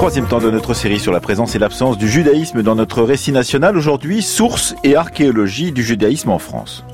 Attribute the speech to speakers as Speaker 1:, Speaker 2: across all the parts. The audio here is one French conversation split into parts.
Speaker 1: Troisième temps de notre série sur la présence et l'absence du judaïsme dans notre récit national. Aujourd'hui, sources et archéologie du judaïsme en France.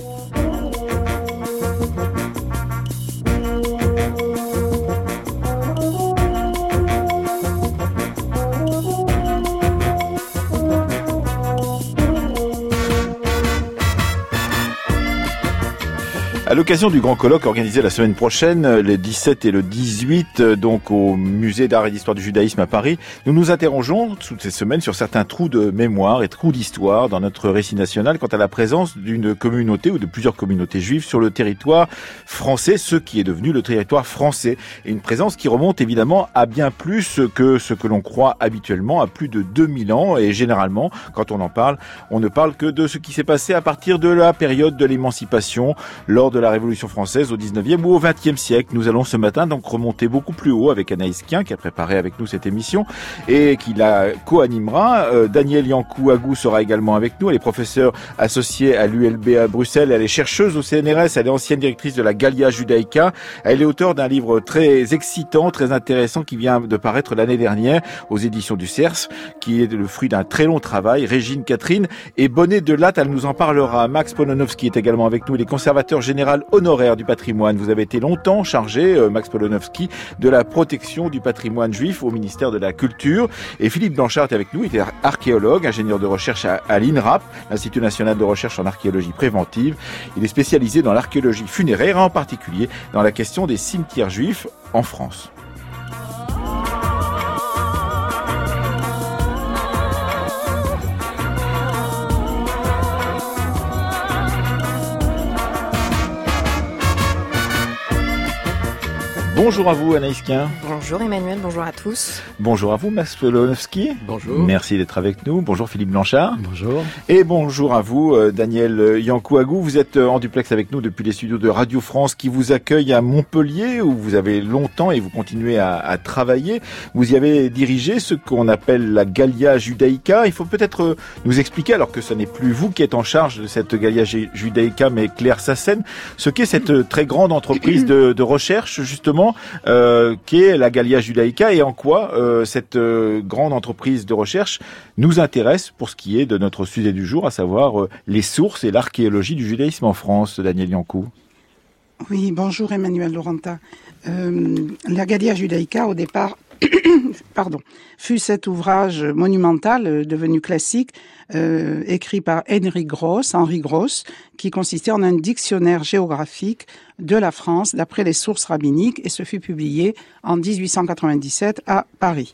Speaker 1: L'occasion du grand colloque organisé la semaine prochaine, les 17 et le 18, donc au musée d'art et d'histoire du judaïsme à Paris, nous nous interrogeons toutes ces semaines sur certains trous de mémoire et trous d'histoire dans notre récit national quant à la présence d'une communauté ou de plusieurs communautés juives sur le territoire français, ce qui est devenu le territoire français. Et une présence qui remonte évidemment à bien plus que ce que l'on croit habituellement, à plus de 2000 ans. Et généralement, quand on en parle, on ne parle que de ce qui s'est passé à partir de la période de l'émancipation lors de de la Révolution française au 19e ou au 20e siècle. Nous allons ce matin donc remonter beaucoup plus haut avec Anaïs Kien qui a préparé avec nous cette émission et qui la co-animera. Euh, Daniel Yankou Agou sera également avec nous. Elle est professeure associée à l'ULB à Bruxelles. Elle est chercheuse au CNRS. Elle est ancienne directrice de la Gallia Judaica. Elle est auteure d'un livre très excitant, très intéressant qui vient de paraître l'année dernière aux éditions du CERS, qui est le fruit d'un très long travail. Régine Catherine et Bonnet de Latte, elle nous en parlera. Max Pononovski est également avec nous. Il est conservateur général honoraire du patrimoine. Vous avez été longtemps chargé, euh, Max Polonowski, de la protection du patrimoine juif au ministère de la Culture. Et Philippe Blanchard est avec nous, il est archéologue, ingénieur de recherche à, à l'INRAP, l'Institut national de recherche en archéologie préventive. Il est spécialisé dans l'archéologie funéraire, en particulier dans la question des cimetières juifs en France. Bonjour à vous Anaïs Kien.
Speaker 2: Bonjour Emmanuel, bonjour à tous.
Speaker 1: Bonjour à vous Max Polonowski.
Speaker 3: Bonjour.
Speaker 1: Merci d'être avec nous. Bonjour Philippe Blanchard.
Speaker 3: Bonjour.
Speaker 1: Et bonjour à vous euh, Daniel Yankouagou. Vous êtes euh, en duplex avec nous depuis les studios de Radio France qui vous accueillent à Montpellier où vous avez longtemps et vous continuez à, à travailler. Vous y avez dirigé ce qu'on appelle la Gallia Judaica. Il faut peut-être euh, nous expliquer, alors que ce n'est plus vous qui êtes en charge de cette Gallia Judaica, mais Claire Sassen, ce qu'est cette très grande entreprise de, de recherche justement euh, qu'est la Gallia Judaica et en quoi euh, cette euh, grande entreprise de recherche nous intéresse pour ce qui est de notre sujet du jour, à savoir les sources et l'archéologie du judaïsme en France, Daniel Yankou.
Speaker 4: Oui, bonjour Emmanuel Laurenta. la Gallia Judaica, au départ, pardon, fut cet ouvrage monumental devenu classique euh, écrit par Henry Gross, Henri Gross, qui consistait en un dictionnaire géographique de la France d'après les sources rabbiniques et ce fut publié en 1897 à Paris.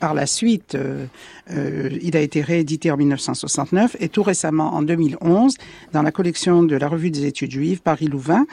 Speaker 4: Par la suite, euh, euh, il a été réédité en 1969 et tout récemment en 2011 dans la collection de la Revue des études juives Paris-Louvain.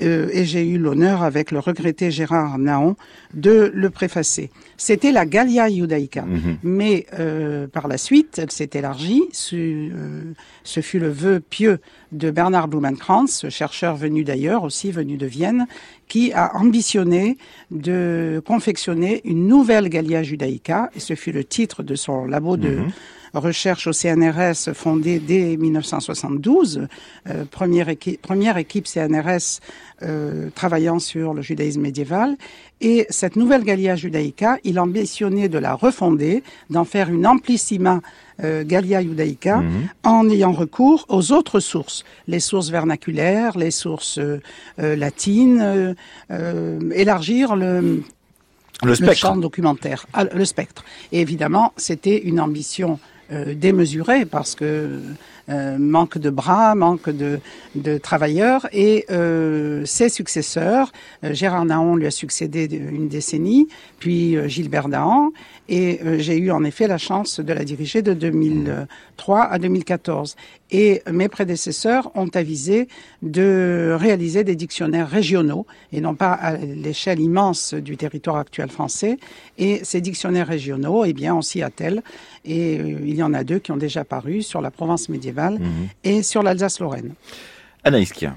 Speaker 4: Euh, et j'ai eu l'honneur, avec le regretté Gérard Naon, de le préfacer. C'était la Gallia Judaïca,
Speaker 1: Mhm.
Speaker 4: mais euh, par la suite, elle s'est élargie. Ce, euh, ce fut le vœu pieux de Bernard Blumenkrantz, chercheur venu d'ailleurs, aussi venu de Vienne, qui a ambitionné de confectionner une nouvelle Gallia Judaïca, et ce fut le titre de son labo de
Speaker 1: Mhm.
Speaker 4: Recherche au CNRS fondé dès 1972, euh, première, équipe, première équipe CNRS euh, travaillant sur le judaïsme médiéval. Et cette nouvelle Gallia Judaica, il ambitionnait de la refonder, d'en faire une amplissima euh, Gallia Judaica,
Speaker 1: Mhm.
Speaker 4: en ayant recours aux autres sources, les sources vernaculaires, les sources latines, élargir le,
Speaker 1: Le
Speaker 4: le
Speaker 1: spectre.
Speaker 4: champ documentaire, ah, le spectre. Et évidemment, c'était une ambition démesurée parce que euh, manque de bras, manque de, travailleurs et euh, ses successeurs, euh, Gérard Naon lui a succédé une décennie, puis Gilbert Dahan et j'ai eu en effet la chance de la diriger de 2003 à 2014. Et mes prédécesseurs ont avisé de réaliser des dictionnaires régionaux et non pas à l'échelle immense du territoire actuel français. Et ces dictionnaires régionaux, eh bien, on s'y attelle. Et il y en a deux qui ont déjà paru sur la Provence médiévale
Speaker 1: Mhm.
Speaker 4: et sur l'Alsace-Lorraine.
Speaker 1: Anaïs Kien.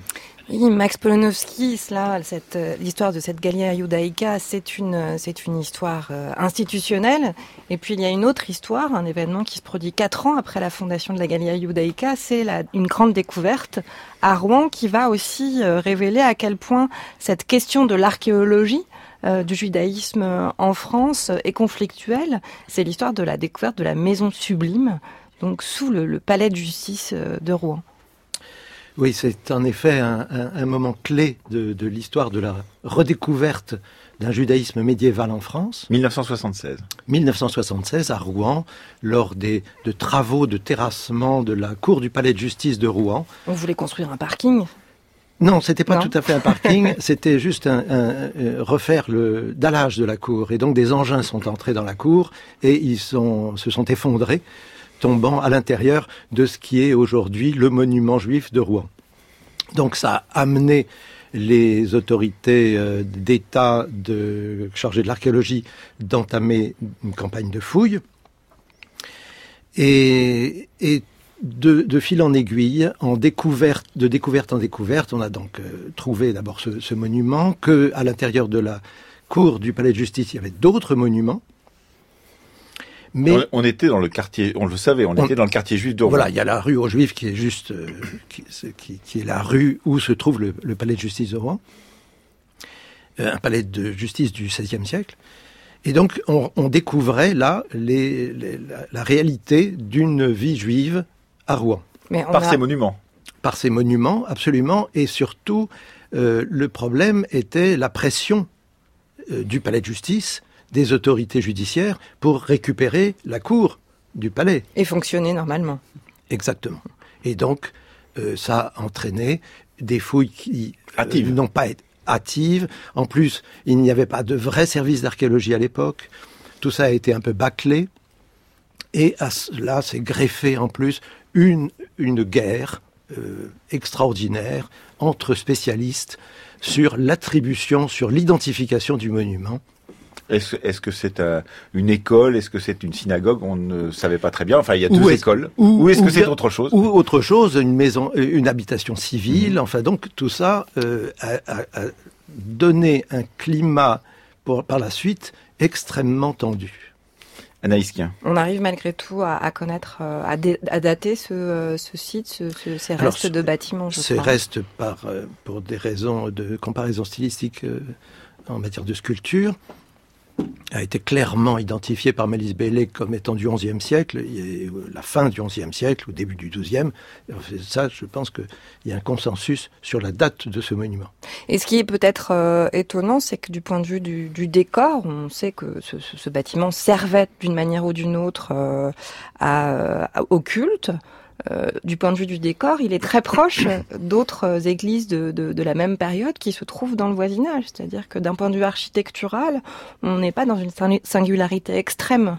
Speaker 2: Oui, Max Polonowski, cela, cette, euh, l'histoire de cette Gallia Judaïca, c'est une, euh, c'est une histoire euh, institutionnelle. Et puis il y a une autre histoire, un événement qui se produit quatre ans après la fondation de la Gallia Judaïca, c'est la, une grande découverte à Rouen qui va aussi euh, révéler à quel point cette question de l'archéologie du judaïsme en France est conflictuelle. C'est l'histoire de la découverte de la maison sublime, donc sous le, palais de justice de Rouen.
Speaker 3: Oui, c'est en effet un, moment clé de l'histoire de la redécouverte d'un judaïsme médiéval en France.
Speaker 1: 1976.
Speaker 3: 1976 à Rouen, lors des de travaux de terrassement de la cour du palais de justice de Rouen.
Speaker 2: On voulait construire un parking
Speaker 3: non, c'était pas tout à fait un parking, c'était juste un, euh, refaire le dallage de la cour. Et donc des engins sont entrés dans la cour et ils sont, se sont effondrés, tombant à l'intérieur de ce qui est aujourd'hui le monument juif de Rouen. Donc ça a amené les autorités euh, d'État chargées de l'archéologie d'entamer une campagne de fouilles. Et, de, fil en aiguille, en découverte, de découverte en découverte, on a donc euh, trouvé d'abord ce, ce, monument, que à l'intérieur de la cour du palais de justice, il y avait d'autres monuments,
Speaker 1: on, était dans le quartier, on le savait, on, était dans le quartier juif de Rouen.
Speaker 3: Voilà, il y a la rue aux Juifs qui est juste, euh, qui, est la rue où se trouve le, palais de justice de Rouen, euh, un palais de justice du XVIe siècle. Et donc, on, découvrait là la, réalité d'une vie juive à Rouen.
Speaker 1: par ces monuments.
Speaker 3: Par ces monuments, absolument. Et surtout, euh, le problème était la pression du palais de justice des autorités judiciaires pour récupérer la cour du palais.
Speaker 2: Et fonctionner normalement.
Speaker 3: Exactement. Et donc, euh, ça a entraîné des fouilles qui euh, n'ont pas été hâtives. En plus, il n'y avait pas de vrai service d'archéologie à l'époque. Tout ça a été un peu bâclé. Et à cela s'est greffé en plus une, une guerre euh, extraordinaire entre spécialistes sur l'attribution, sur l'identification du monument.
Speaker 1: Est-ce que c'est euh, une école? Est-ce que c'est une synagogue? On ne savait pas très bien. Enfin, il y a deux écoles. Ou, est-ce que c'est autre chose?
Speaker 3: Ou autre chose, une maison, euh, une habitation civile. Mhm. Enfin, donc tout ça euh, a, donné un climat pour, par la suite extrêmement tendu.
Speaker 1: Anaïs
Speaker 2: On arrive malgré tout à, connaître, à, dater ce, site, ces restes de bâtiments. Je
Speaker 3: ces restes par, pour des raisons de comparaison stylistique en matière de sculpture a été clairement identifié par Mélisse Bellé comme étant du XIe siècle, la fin du XIe siècle ou début du XIIe. Ça, je pense qu'il y a un consensus sur la date de ce monument.
Speaker 2: Et ce qui est peut-être euh, étonnant, c'est que du point de vue du, décor, on sait que ce, bâtiment servait d'une manière ou d'une autre euh, à, au culte. Euh, du point de vue du décor, il est très proche d'autres églises de, la même période qui se trouvent dans le voisinage. C'est-à-dire que d'un point de vue architectural, on n'est pas dans une singularité extrême.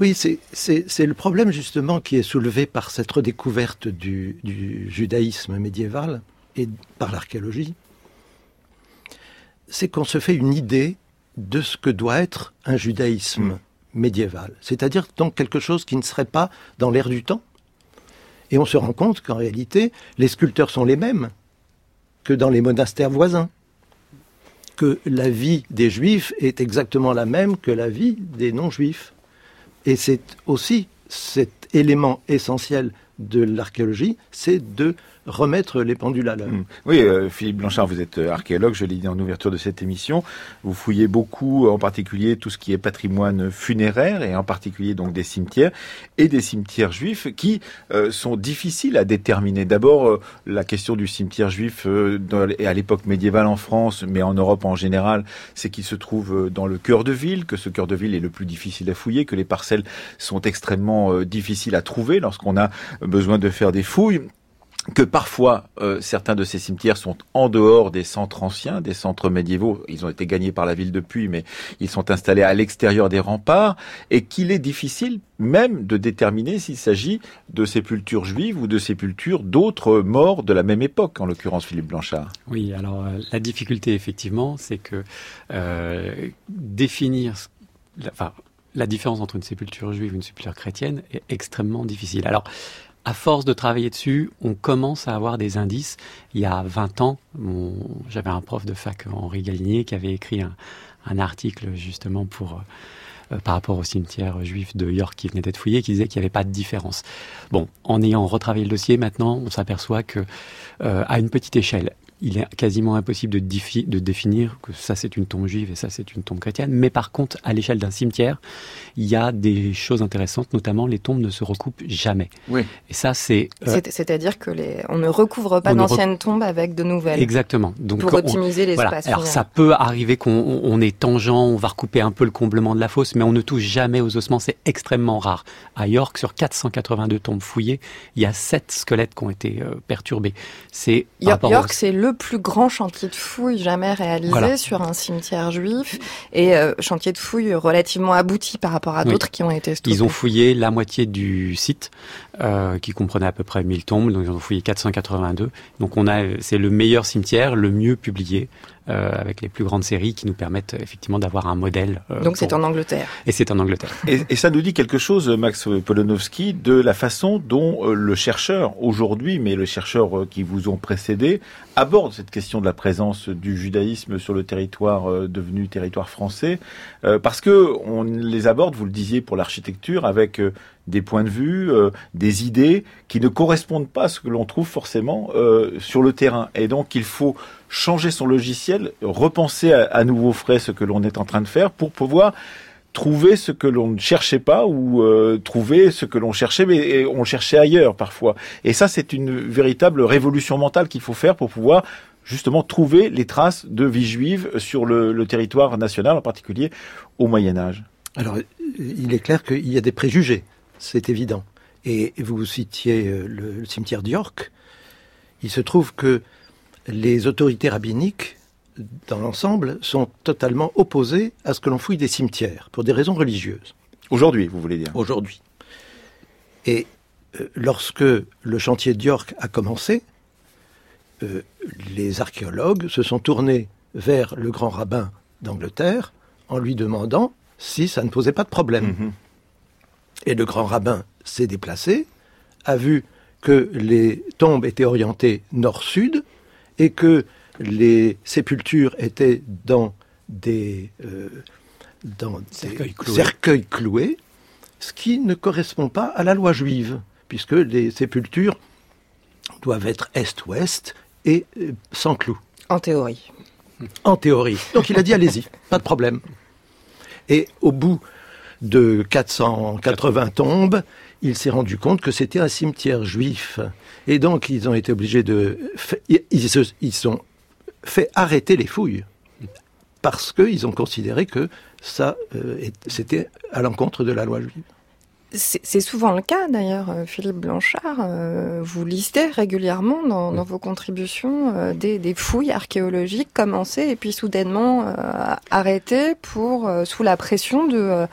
Speaker 3: Oui, c'est le problème justement qui est soulevé par cette redécouverte du, judaïsme médiéval et par l'archéologie. C'est qu'on se fait une idée de ce que doit être un judaïsme c'est-à-dire donc quelque chose qui ne serait pas dans l'air du temps. Et on se rend compte qu'en réalité, les sculpteurs sont les mêmes que dans les monastères voisins, que la vie des juifs est exactement la même que la vie des non-juifs. Et c'est aussi cet élément essentiel de l'archéologie, c'est de remettre les pendules à l'heure. Hmm.
Speaker 1: Oui, euh, Philippe Blanchard, vous êtes euh, archéologue, je l'ai dit en ouverture de cette émission. Vous fouillez beaucoup, en particulier tout ce qui est patrimoine funéraire et en particulier donc des cimetières et des cimetières juifs qui euh, sont difficiles à déterminer. D'abord, la question du cimetière juif à l'époque médiévale en France, mais en Europe en général, c'est qu'il se trouve dans le cœur de ville, que ce cœur de ville est le plus difficile à fouiller, que les parcelles sont extrêmement difficiles à trouver lorsqu'on a besoin de faire des fouilles que parfois euh, certains de ces cimetières sont en dehors des centres anciens, des centres médiévaux. Ils ont été gagnés par la ville depuis, mais ils sont installés à l'extérieur des remparts, et qu'il est difficile même de déterminer s'il s'agit de sépultures juives ou de sépultures d'autres morts de la même époque, en l'occurrence Philippe Blanchard.
Speaker 5: Oui, alors euh, la difficulté effectivement, c'est que euh, définir, la différence entre une sépulture juive et une sépulture chrétienne est extrêmement difficile. Alors, à force de travailler dessus, on commence à avoir des indices. Il y a 20 ans, j'avais un prof de fac, Henri Galinier, qui avait écrit un, article justement pour euh, par rapport au cimetière juif de York qui venait d'être fouillé, qui disait qu'il n'y avait pas de différence. Bon, en ayant retravaillé le dossier, maintenant, on s'aperçoit que euh, à une petite échelle, il est quasiment impossible de, de définir que ça c'est une tombe juive et ça c'est une tombe chrétienne. Mais par contre, à l'échelle d'un cimetière, il y a des choses intéressantes, notamment les tombes ne se recoupent jamais.
Speaker 1: Oui.
Speaker 5: Et ça c'est.
Speaker 2: Euh, c'est-à-dire que les, on ne recouvre pas d'anciennes tombes avec de nouvelles.
Speaker 5: Exactement.
Speaker 2: Donc pour optimiser l'espace.
Speaker 5: Alors ça peut arriver qu'on est tangent, on va recouper un peu le comblement de la fosse, mais on ne touche jamais aux ossements. C'est extrêmement rare. À York, sur 482 tombes fouillées, il y a 7 squelettes qui ont été euh, perturbés. C'est
Speaker 2: York, c'est le plus grand chantier de fouilles jamais réalisé sur un cimetière juif. Et euh, chantier de fouilles relativement abouti par rapport à d'autres qui ont été stoppés.
Speaker 5: Ils ont fouillé la moitié du site euh, qui comprenait à peu près 1000 tombes, donc ils ont fouillé 482. Donc on a, c'est le meilleur cimetière, le mieux publié. Euh, avec les plus grandes séries qui nous permettent euh, effectivement d'avoir un modèle.
Speaker 2: Euh, Donc c'est en Angleterre.
Speaker 5: Et c'est en Angleterre.
Speaker 1: Et, et, ça nous dit quelque chose, Max Polonowski, de la façon dont le chercheur aujourd'hui, mais les chercheurs qui vous ont précédé, aborde cette question de la présence du judaïsme sur le territoire devenu territoire français, parce que on les aborde, vous le disiez, pour l'architecture, avec des points de vue, des idées qui ne correspondent pas à ce que l'on trouve forcément euh, sur le terrain. Et donc il faut changer son logiciel, repenser à, nouveau frais ce que l'on est en train de faire pour pouvoir trouver ce que l'on ne cherchait pas ou euh, trouver ce que l'on cherchait mais on cherchait ailleurs parfois. Et ça c'est une véritable révolution mentale qu'il faut faire pour pouvoir justement trouver les traces de vie juive sur le, le territoire national, en particulier au Moyen Âge.
Speaker 3: Alors il est clair qu'il y a des préjugés, c'est évident. Et vous citiez euh, le, cimetière d'York. Il se trouve que les autorités rabbiniques, dans l'ensemble, sont totalement opposées à ce que l'on fouille des cimetières, pour des raisons religieuses.
Speaker 1: Aujourd'hui, vous voulez dire?
Speaker 3: Aujourd'hui. Et euh, lorsque le chantier d'York a commencé, euh, les archéologues se sont tournés vers le grand rabbin d'Angleterre en lui demandant si ça ne posait pas de problème. Mm-hmm. Et le grand rabbin s'est déplacé, a vu que les tombes étaient orientées nord-sud et que les sépultures étaient dans des, euh, dans cercueils, cloués. ce qui ne correspond pas à la loi juive, puisque les sépultures doivent être est-ouest et euh, sans clous.
Speaker 2: En théorie.
Speaker 3: En théorie. Donc il a dit allez-y, pas de problème. Et au bout de 480 tombes, il s'est rendu compte que c'était un cimetière juif. Et donc, ils ont été obligés de... Ils se ils sont fait arrêter les fouilles. Parce qu'ils ont considéré que ça, euh, c'était à l'encontre de la loi juive.
Speaker 2: C'est souvent le cas d'ailleurs, euh, Philippe Blanchard. Euh, vous listez régulièrement dans, vos contributions des, fouilles archéologiques commencées et puis soudainement arrêtées pour sous la pression de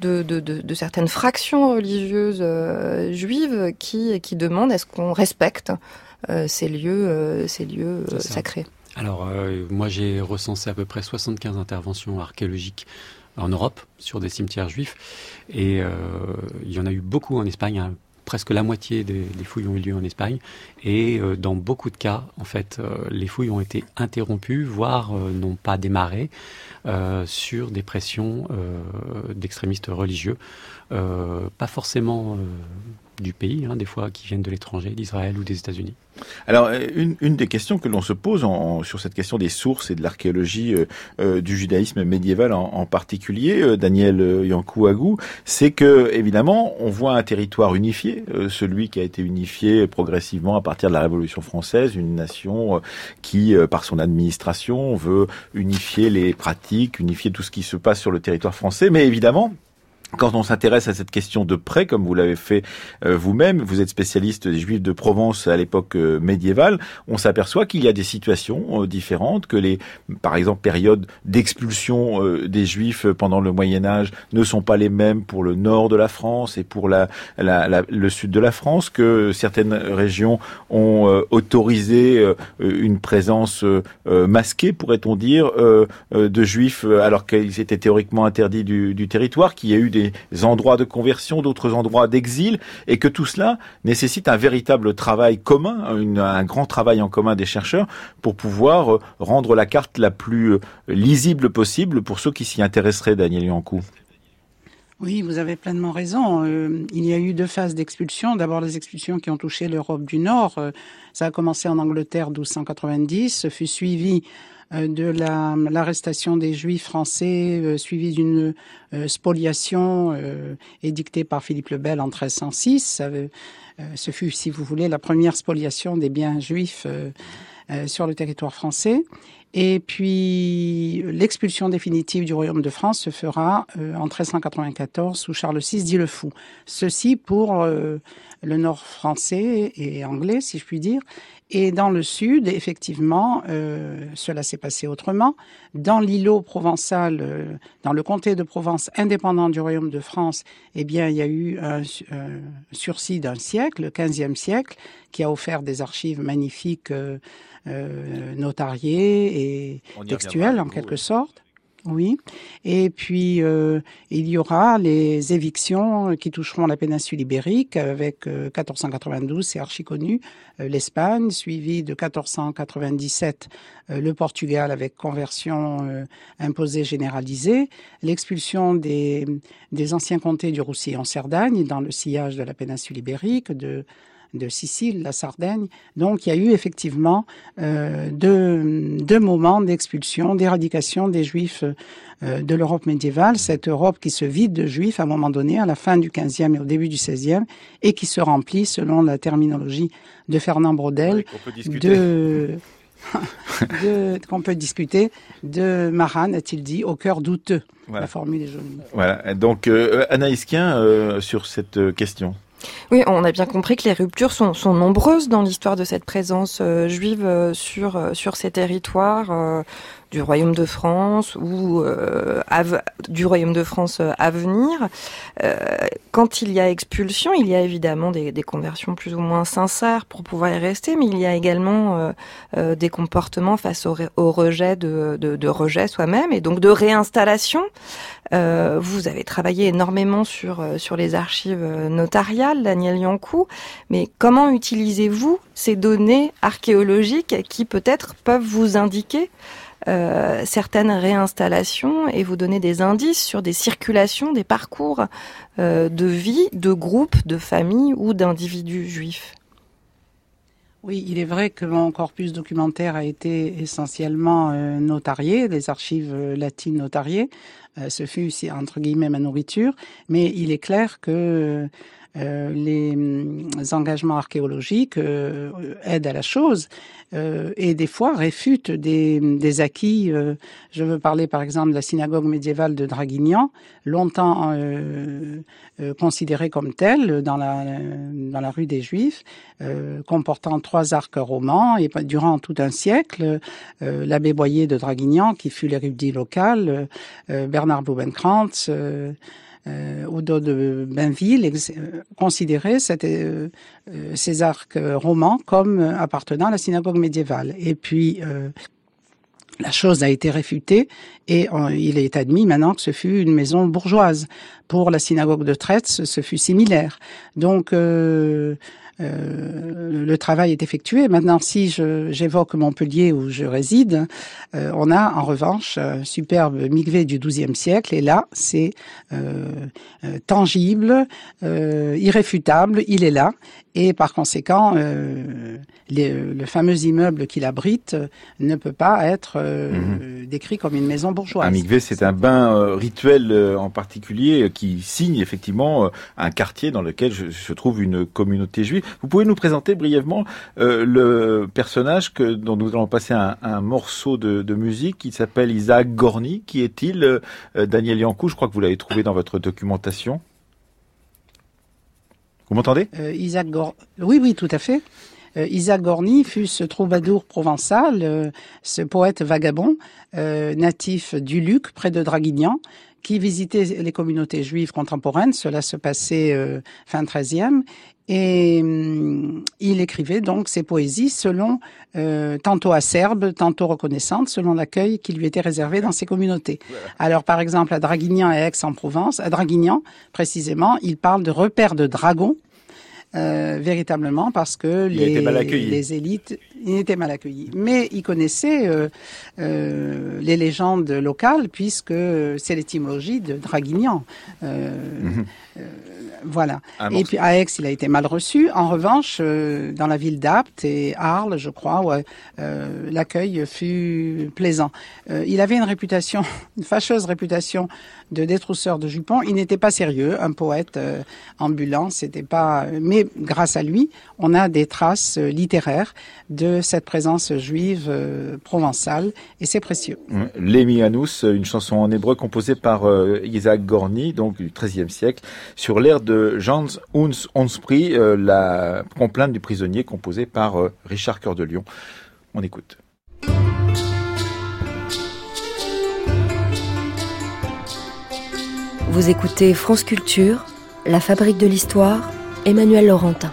Speaker 2: de, certaines fractions religieuses euh, juives qui, qui demandent est-ce qu'on respecte euh, ces lieux, euh, ces lieux sacrés.
Speaker 5: Alors, moi, j'ai recensé à peu près 75 interventions archéologiques en Europe sur des cimetières juifs. Et il y en a eu beaucoup en Espagne. Hein. Presque la moitié des, fouilles ont eu lieu en Espagne. Et dans beaucoup de cas, en fait, les fouilles ont été interrompues, voire n'ont pas démarré. Euh, sur des pressions euh, d'extrémistes religieux, euh, pas forcément du pays, hein, des fois qui viennent de l'étranger, d'Israël ou des États-Unis.
Speaker 1: Alors, une, une, des questions que l'on se pose sur cette question des sources et de l'archéologie du judaïsme médiéval en, particulier, Daniel Yankouagou, c'est que évidemment, on voit un territoire unifié, celui qui a été unifié progressivement à partir de la Révolution française, une nation qui, par son administration, veut unifier les pratiques unifier tout ce qui se passe sur le territoire français. Mais évidemment, quand on s'intéresse à cette question de près, comme vous l'avez fait euh, vous-même, vous êtes spécialiste des Juifs de Provence à l'époque euh, médiévale, on s'aperçoit qu'il y a des situations euh, différentes, que les, par exemple, périodes d'expulsion des Juifs pendant le Moyen Âge ne sont pas les mêmes pour le nord de la France et pour la, le sud de la France, que certaines régions ont autorisé une présence masquée, pourrait-on dire, de Juifs alors qu'ils étaient théoriquement interdits du, du territoire, qu'il y a eu des des endroits de conversion, d'autres endroits d'exil, et que tout cela nécessite un véritable travail commun, un grand travail en commun des chercheurs pour pouvoir euh, rendre la carte la plus euh, lisible possible pour ceux qui s'y intéresseraient, Daniel Yankou.
Speaker 4: Oui, vous avez pleinement raison. Euh, il y a eu deux phases d'expulsion. D'abord les expulsions qui ont touché l'Europe du Nord. Ça a commencé en Angleterre 1290, ce fut suivi de l'arrestation des Juifs français, suivi d'une spoliation édictée par Philippe le Bel en 1306. ce fut, si vous voulez, la première spoliation des biens juifs sur le territoire français. Et puis l'expulsion définitive du royaume de France se fera euh, en 1394 sous Charles VI dit le fou. Ceci pour euh, le nord français et anglais, si je puis dire. Et dans le sud, effectivement, euh, cela s'est passé autrement. Dans l'îlot provençal, dans le comté de Provence indépendant du royaume de France, eh bien, il y a eu un, sursis d'un siècle, le XVe siècle, qui a offert des archives magnifiques euh, notarié et textuel en quelque sorte. Oui. Et puis, euh, il y aura les évictions qui toucheront la péninsule ibérique avec 1492, euh, c'est archi connu, l'Espagne, suivi de 1497 le Portugal avec conversion imposée généralisée, l'expulsion des, des anciens comtés du Roussillon en Cerdagne dans le sillage de la péninsule ibérique, de de Sicile, la Sardaigne. Donc il y a eu effectivement euh, deux, deux, moments d'expulsion, d'éradication des Juifs euh, de l'Europe médiévale, cette Europe qui se vide de Juifs à un moment donné, à la fin du XVe et au début du XVIe, et qui se remplit, selon la terminologie de Fernand Braudel, de qu'on peut discuter, de Maran, a-t-il dit, au cœur douteux. La formule est jolie.
Speaker 1: Voilà. Donc, euh, Anaïskien, euh, sur cette question.
Speaker 2: Oui, on a bien compris que les ruptures sont, nombreuses dans l'histoire de cette présence euh, juive euh, sur, euh, sur ces territoires du Royaume de France ou du Royaume de France à venir. quand il y a expulsion, il y a évidemment des, conversions plus ou moins sincères pour pouvoir y rester, mais il y a également des comportements face au, rejet de, rejet soi-même et donc de réinstallation. Euh, vous avez travaillé énormément sur euh, sur les archives euh, notariales, Daniel Yankou, mais comment utilisez-vous ces données archéologiques qui peut-être peuvent vous indiquer euh, certaines réinstallations et vous donner des indices sur des circulations, des parcours euh, de vie de groupes, de familles ou d'individus juifs
Speaker 4: oui, il est vrai que mon corpus documentaire a été essentiellement euh, notarié, les archives latines notariées. Ce fut entre guillemets ma nourriture, mais il est clair que les mm, engagements archéologiques euh, aident à la chose et des fois réfutent des, des acquis. je veux parler par exemple de la synagogue médiévale de Draguignan, longtemps considérée comme telle dans la, dans la rue des Juifs, comportant trois arcs romans et durant tout un siècle, l'abbé Boyer de Draguignan, qui fut l'érudit local, Bernard Blumenkrantz, euh, euh, Odo de Bainville euh, considérait euh, ces arcs romans comme appartenant à la synagogue médiévale. Et puis, la chose a été réfutée et il est admis maintenant que ce fut une maison bourgeoise. Pour la synagogue de Tretz, ce fut similaire. Donc, euh, le travail est effectué. Maintenant, si j'évoque Montpellier où je réside, euh, on a en revanche un superbe migvé du XIIe siècle et là, c'est euh, tangible, irréfutable, il est là et par conséquent, euh, le fameux immeuble qu'il abrite ne peut pas être euh, mhm. décrit comme une maison bourgeoise.
Speaker 1: Un mikvé, c'est un bain euh, rituel en particulier qui signe effectivement un quartier dans lequel se trouve une communauté juive. Vous pouvez nous présenter brièvement le personnage que, dont nous allons passer un, morceau de, musique qui s'appelle Isaac Gorny. Qui est-il Daniel Yankou, je crois que vous l'avez trouvé dans votre documentation. Vous m'entendez?
Speaker 4: Euh, Isaac Oui, oui, tout à fait. Euh, Isaac Gorny fut ce troubadour provençal, euh, ce poète vagabond, natif du Luc, près de Draguignan, qui visitait les communautés juives contemporaines. Cela se passait fin 13e. Et hum, il écrivait donc ses poésies selon, tantôt acerbe, tantôt reconnaissante, selon l'accueil qui lui était réservé dans ces communautés. Alors, par exemple, à Draguignan et Aix-en-Provence, à Draguignan, précisément, il parle de repères de dragons, euh, véritablement parce que les, les élites, il était mal accueilli. Mais il connaissait euh, euh, les légendes locales puisque c'est l'étymologie de Draguignan. Mhm. Voilà. et puis à Aix, il a été mal reçu. En revanche, dans la ville d'Apt et Arles, je crois, ouais, l'accueil fut plaisant. il avait une réputation, une fâcheuse réputation de détrousseur de jupons. Il n'était pas sérieux, un poète ambulant. C'était pas. Mais grâce à lui, on a des traces euh, littéraires de cette présence juive euh, provençale et c'est précieux.
Speaker 1: Lémianus, une chanson en hébreu composée par euh, Isaac Gorny, donc du XIIIe siècle, sur l'air de Jans Uns Onspri, la complainte du prisonnier composée par Richard Cœur de Lion. On écoute.
Speaker 6: Vous écoutez France Culture, la fabrique de l'histoire Emmanuel Laurentin.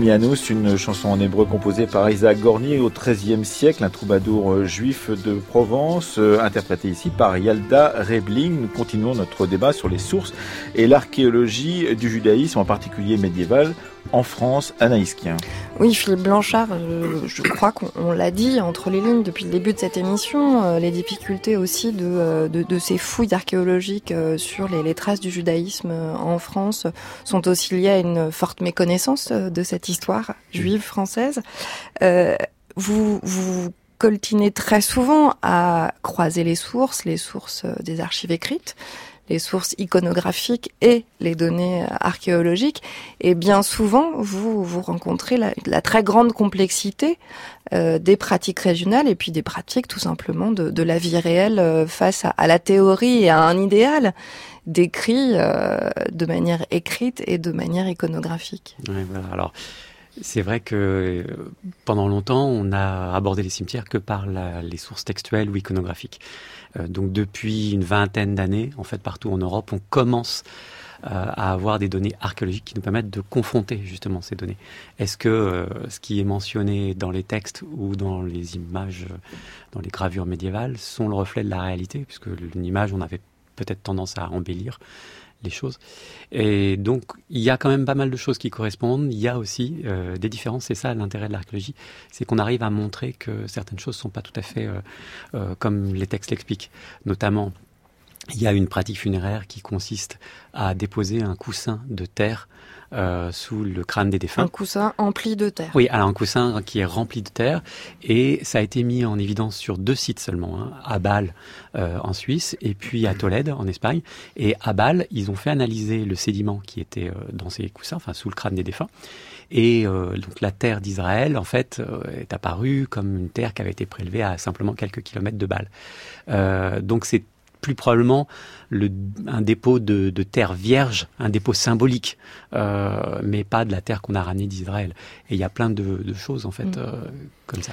Speaker 1: Lémianus, une chanson en hébreu composée par Isaac Gornier au XIIIe siècle, un troubadour euh, juif de Provence, euh, interprété ici par Yalda Rebling. Nous continuons notre débat sur les sources et l'archéologie du judaïsme, en particulier médiéval, en France, Anaïskien.
Speaker 2: Oui, Philippe Blanchard, je, crois qu'on l'a dit entre les lignes depuis le début de cette émission, euh, les difficultés aussi de, euh, ces fouilles archéologiques euh, sur les, traces du judaïsme en France sont aussi liées à une forte méconnaissance de cette histoire juive française. vous, vous coltinez très souvent à croiser les sources, les sources des archives écrites les sources iconographiques et les données archéologiques. Et bien souvent, vous, vous rencontrez la, très grande complexité euh, des pratiques régionales et puis des pratiques tout simplement de, la vie réelle euh, face à, la théorie et à un idéal décrit euh, de manière écrite et de manière iconographique.
Speaker 5: Alors, c'est vrai que pendant longtemps, on a abordé les cimetières que par les sources textuelles ou iconographiques. Euh, donc depuis une vingtaine d'années, en fait, partout en Europe, on commence euh, à avoir des données archéologiques qui nous permettent de confronter justement ces données. Est-ce que euh, ce qui est mentionné dans les textes ou dans les images, dans les gravures médiévales, sont le reflet de la réalité? Puisque une image, on avait peut-être tendance à embellir les choses. Et donc, il y a quand même pas mal de choses qui correspondent. Il y a aussi euh, des différences. C'est ça l'intérêt de l'archéologie, c'est qu'on arrive à montrer que certaines choses ne sont pas tout à fait euh, euh, comme les textes l'expliquent. Notamment, il y a une pratique funéraire qui consiste à déposer un coussin de terre euh, sous le crâne des défunts.
Speaker 2: Un coussin empli de terre.
Speaker 5: Oui, alors un coussin qui est rempli de terre. Et ça a été mis en évidence sur deux sites seulement, hein, à Bâle euh, en Suisse et puis à Tolède en Espagne. Et à Bâle, ils ont fait analyser le sédiment qui était euh, dans ces coussins, enfin sous le crâne des défunts. Et euh, donc la terre d'Israël, en fait, est apparue comme une terre qui avait été prélevée à simplement quelques kilomètres de Bâle. Donc c'est plus probablement le, un dépôt de, de, terre vierge, un dépôt symbolique, euh, mais pas de la terre qu'on a ramenée d'Israël. Et il y a plein de, de choses en fait mm. euh, comme ça.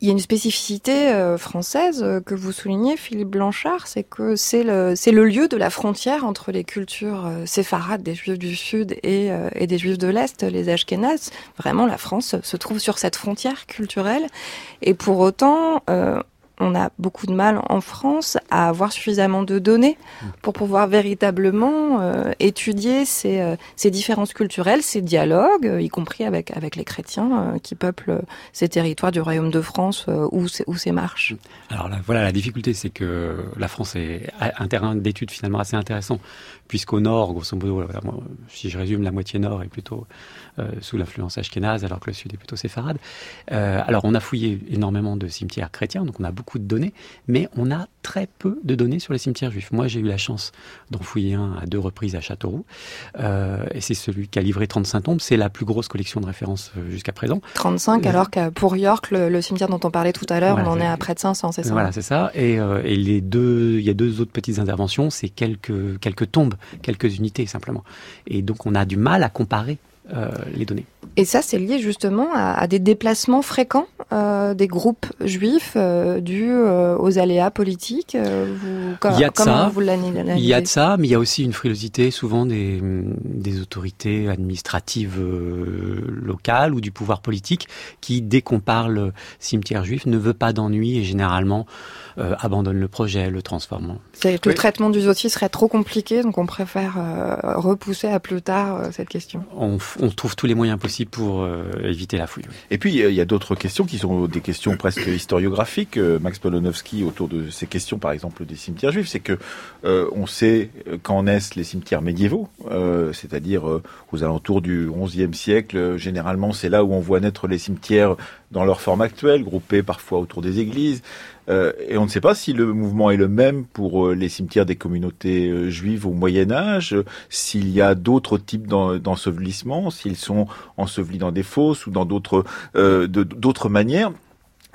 Speaker 2: Il y a une spécificité euh, française que vous soulignez, Philippe Blanchard, c'est que c'est le, lieu de la frontière entre les cultures séfarades des Juifs du Sud et, et des Juifs de l'Est, les Ashkénazes. Vraiment, la France se trouve sur cette frontière culturelle. Et pour autant, on a beaucoup de mal en France à avoir suffisamment de données pour pouvoir véritablement euh, étudier ces, euh, ces, différences culturelles, ces dialogues, y compris avec, avec les chrétiens euh, qui peuplent ces territoires du Royaume de France ou ces marches.
Speaker 5: Alors là, voilà, la difficulté, c'est que la France est un terrain d'étude finalement assez intéressant, puisqu'au nord, grosso modo, si je résume, la moitié nord est plutôt sous l'influence ashkénaze, alors que le sud est plutôt séfarade. alors on a fouillé énormément de cimetières chrétiens, donc on a beaucoup de données, mais on a très peu de données sur les cimetières juifs. Moi, j'ai eu la chance d'en fouiller un à deux reprises à Châteauroux, euh, et c'est celui qui a livré 35 tombes. C'est la plus grosse collection de références euh, jusqu'à présent.
Speaker 2: 35, alors que pour York, le, cimetière dont on parlait tout à l'heure, on en est à près de 500, c'est ça
Speaker 5: Voilà, c'est ça. Et, euh, et, les deux, il y a deux autres petites interventions, c'est quelques, quelques tombes, quelques unités simplement. Et donc, on a du mal à comparer euh, les données.
Speaker 2: Et ça, c'est lié justement à, des déplacements fréquents euh, des groupes juifs euh, dus aux aléas politiques.
Speaker 5: Vous, il y a de ça. il y a de ça, mais il y a aussi une frilosité souvent des, des autorités administratives locales ou du pouvoir politique qui, dès qu'on parle cimetière juif, ne veut pas d'ennui et généralement abandonne le projet, le transforme.
Speaker 2: C'est le traitement du dossier serait trop compliqué, donc on préfère repousser à plus tard cette question.
Speaker 5: On, on trouve tous les moyens possibles pour euh, éviter la fouille.
Speaker 1: Et puis, il y a d'autres questions qui sont des questions presque historiographiques. Euh, Max Polonowski, autour de ces questions, par exemple, des cimetières juifs, c'est que euh, on sait quand naissent les cimetières médiévaux, c'est-à-dire aux alentours du XIe siècle. Généralement, c'est là où on voit naître les cimetières dans leur forme actuelle, groupés parfois autour des églises. Euh, et on ne sait pas si le mouvement est le même pour euh, les cimetières des communautés euh, juives au Moyen Âge, s'il y a d'autres types d'ensevelissements, s'ils sont ensevelis dans des fosses ou dans d'autres d'autres manières.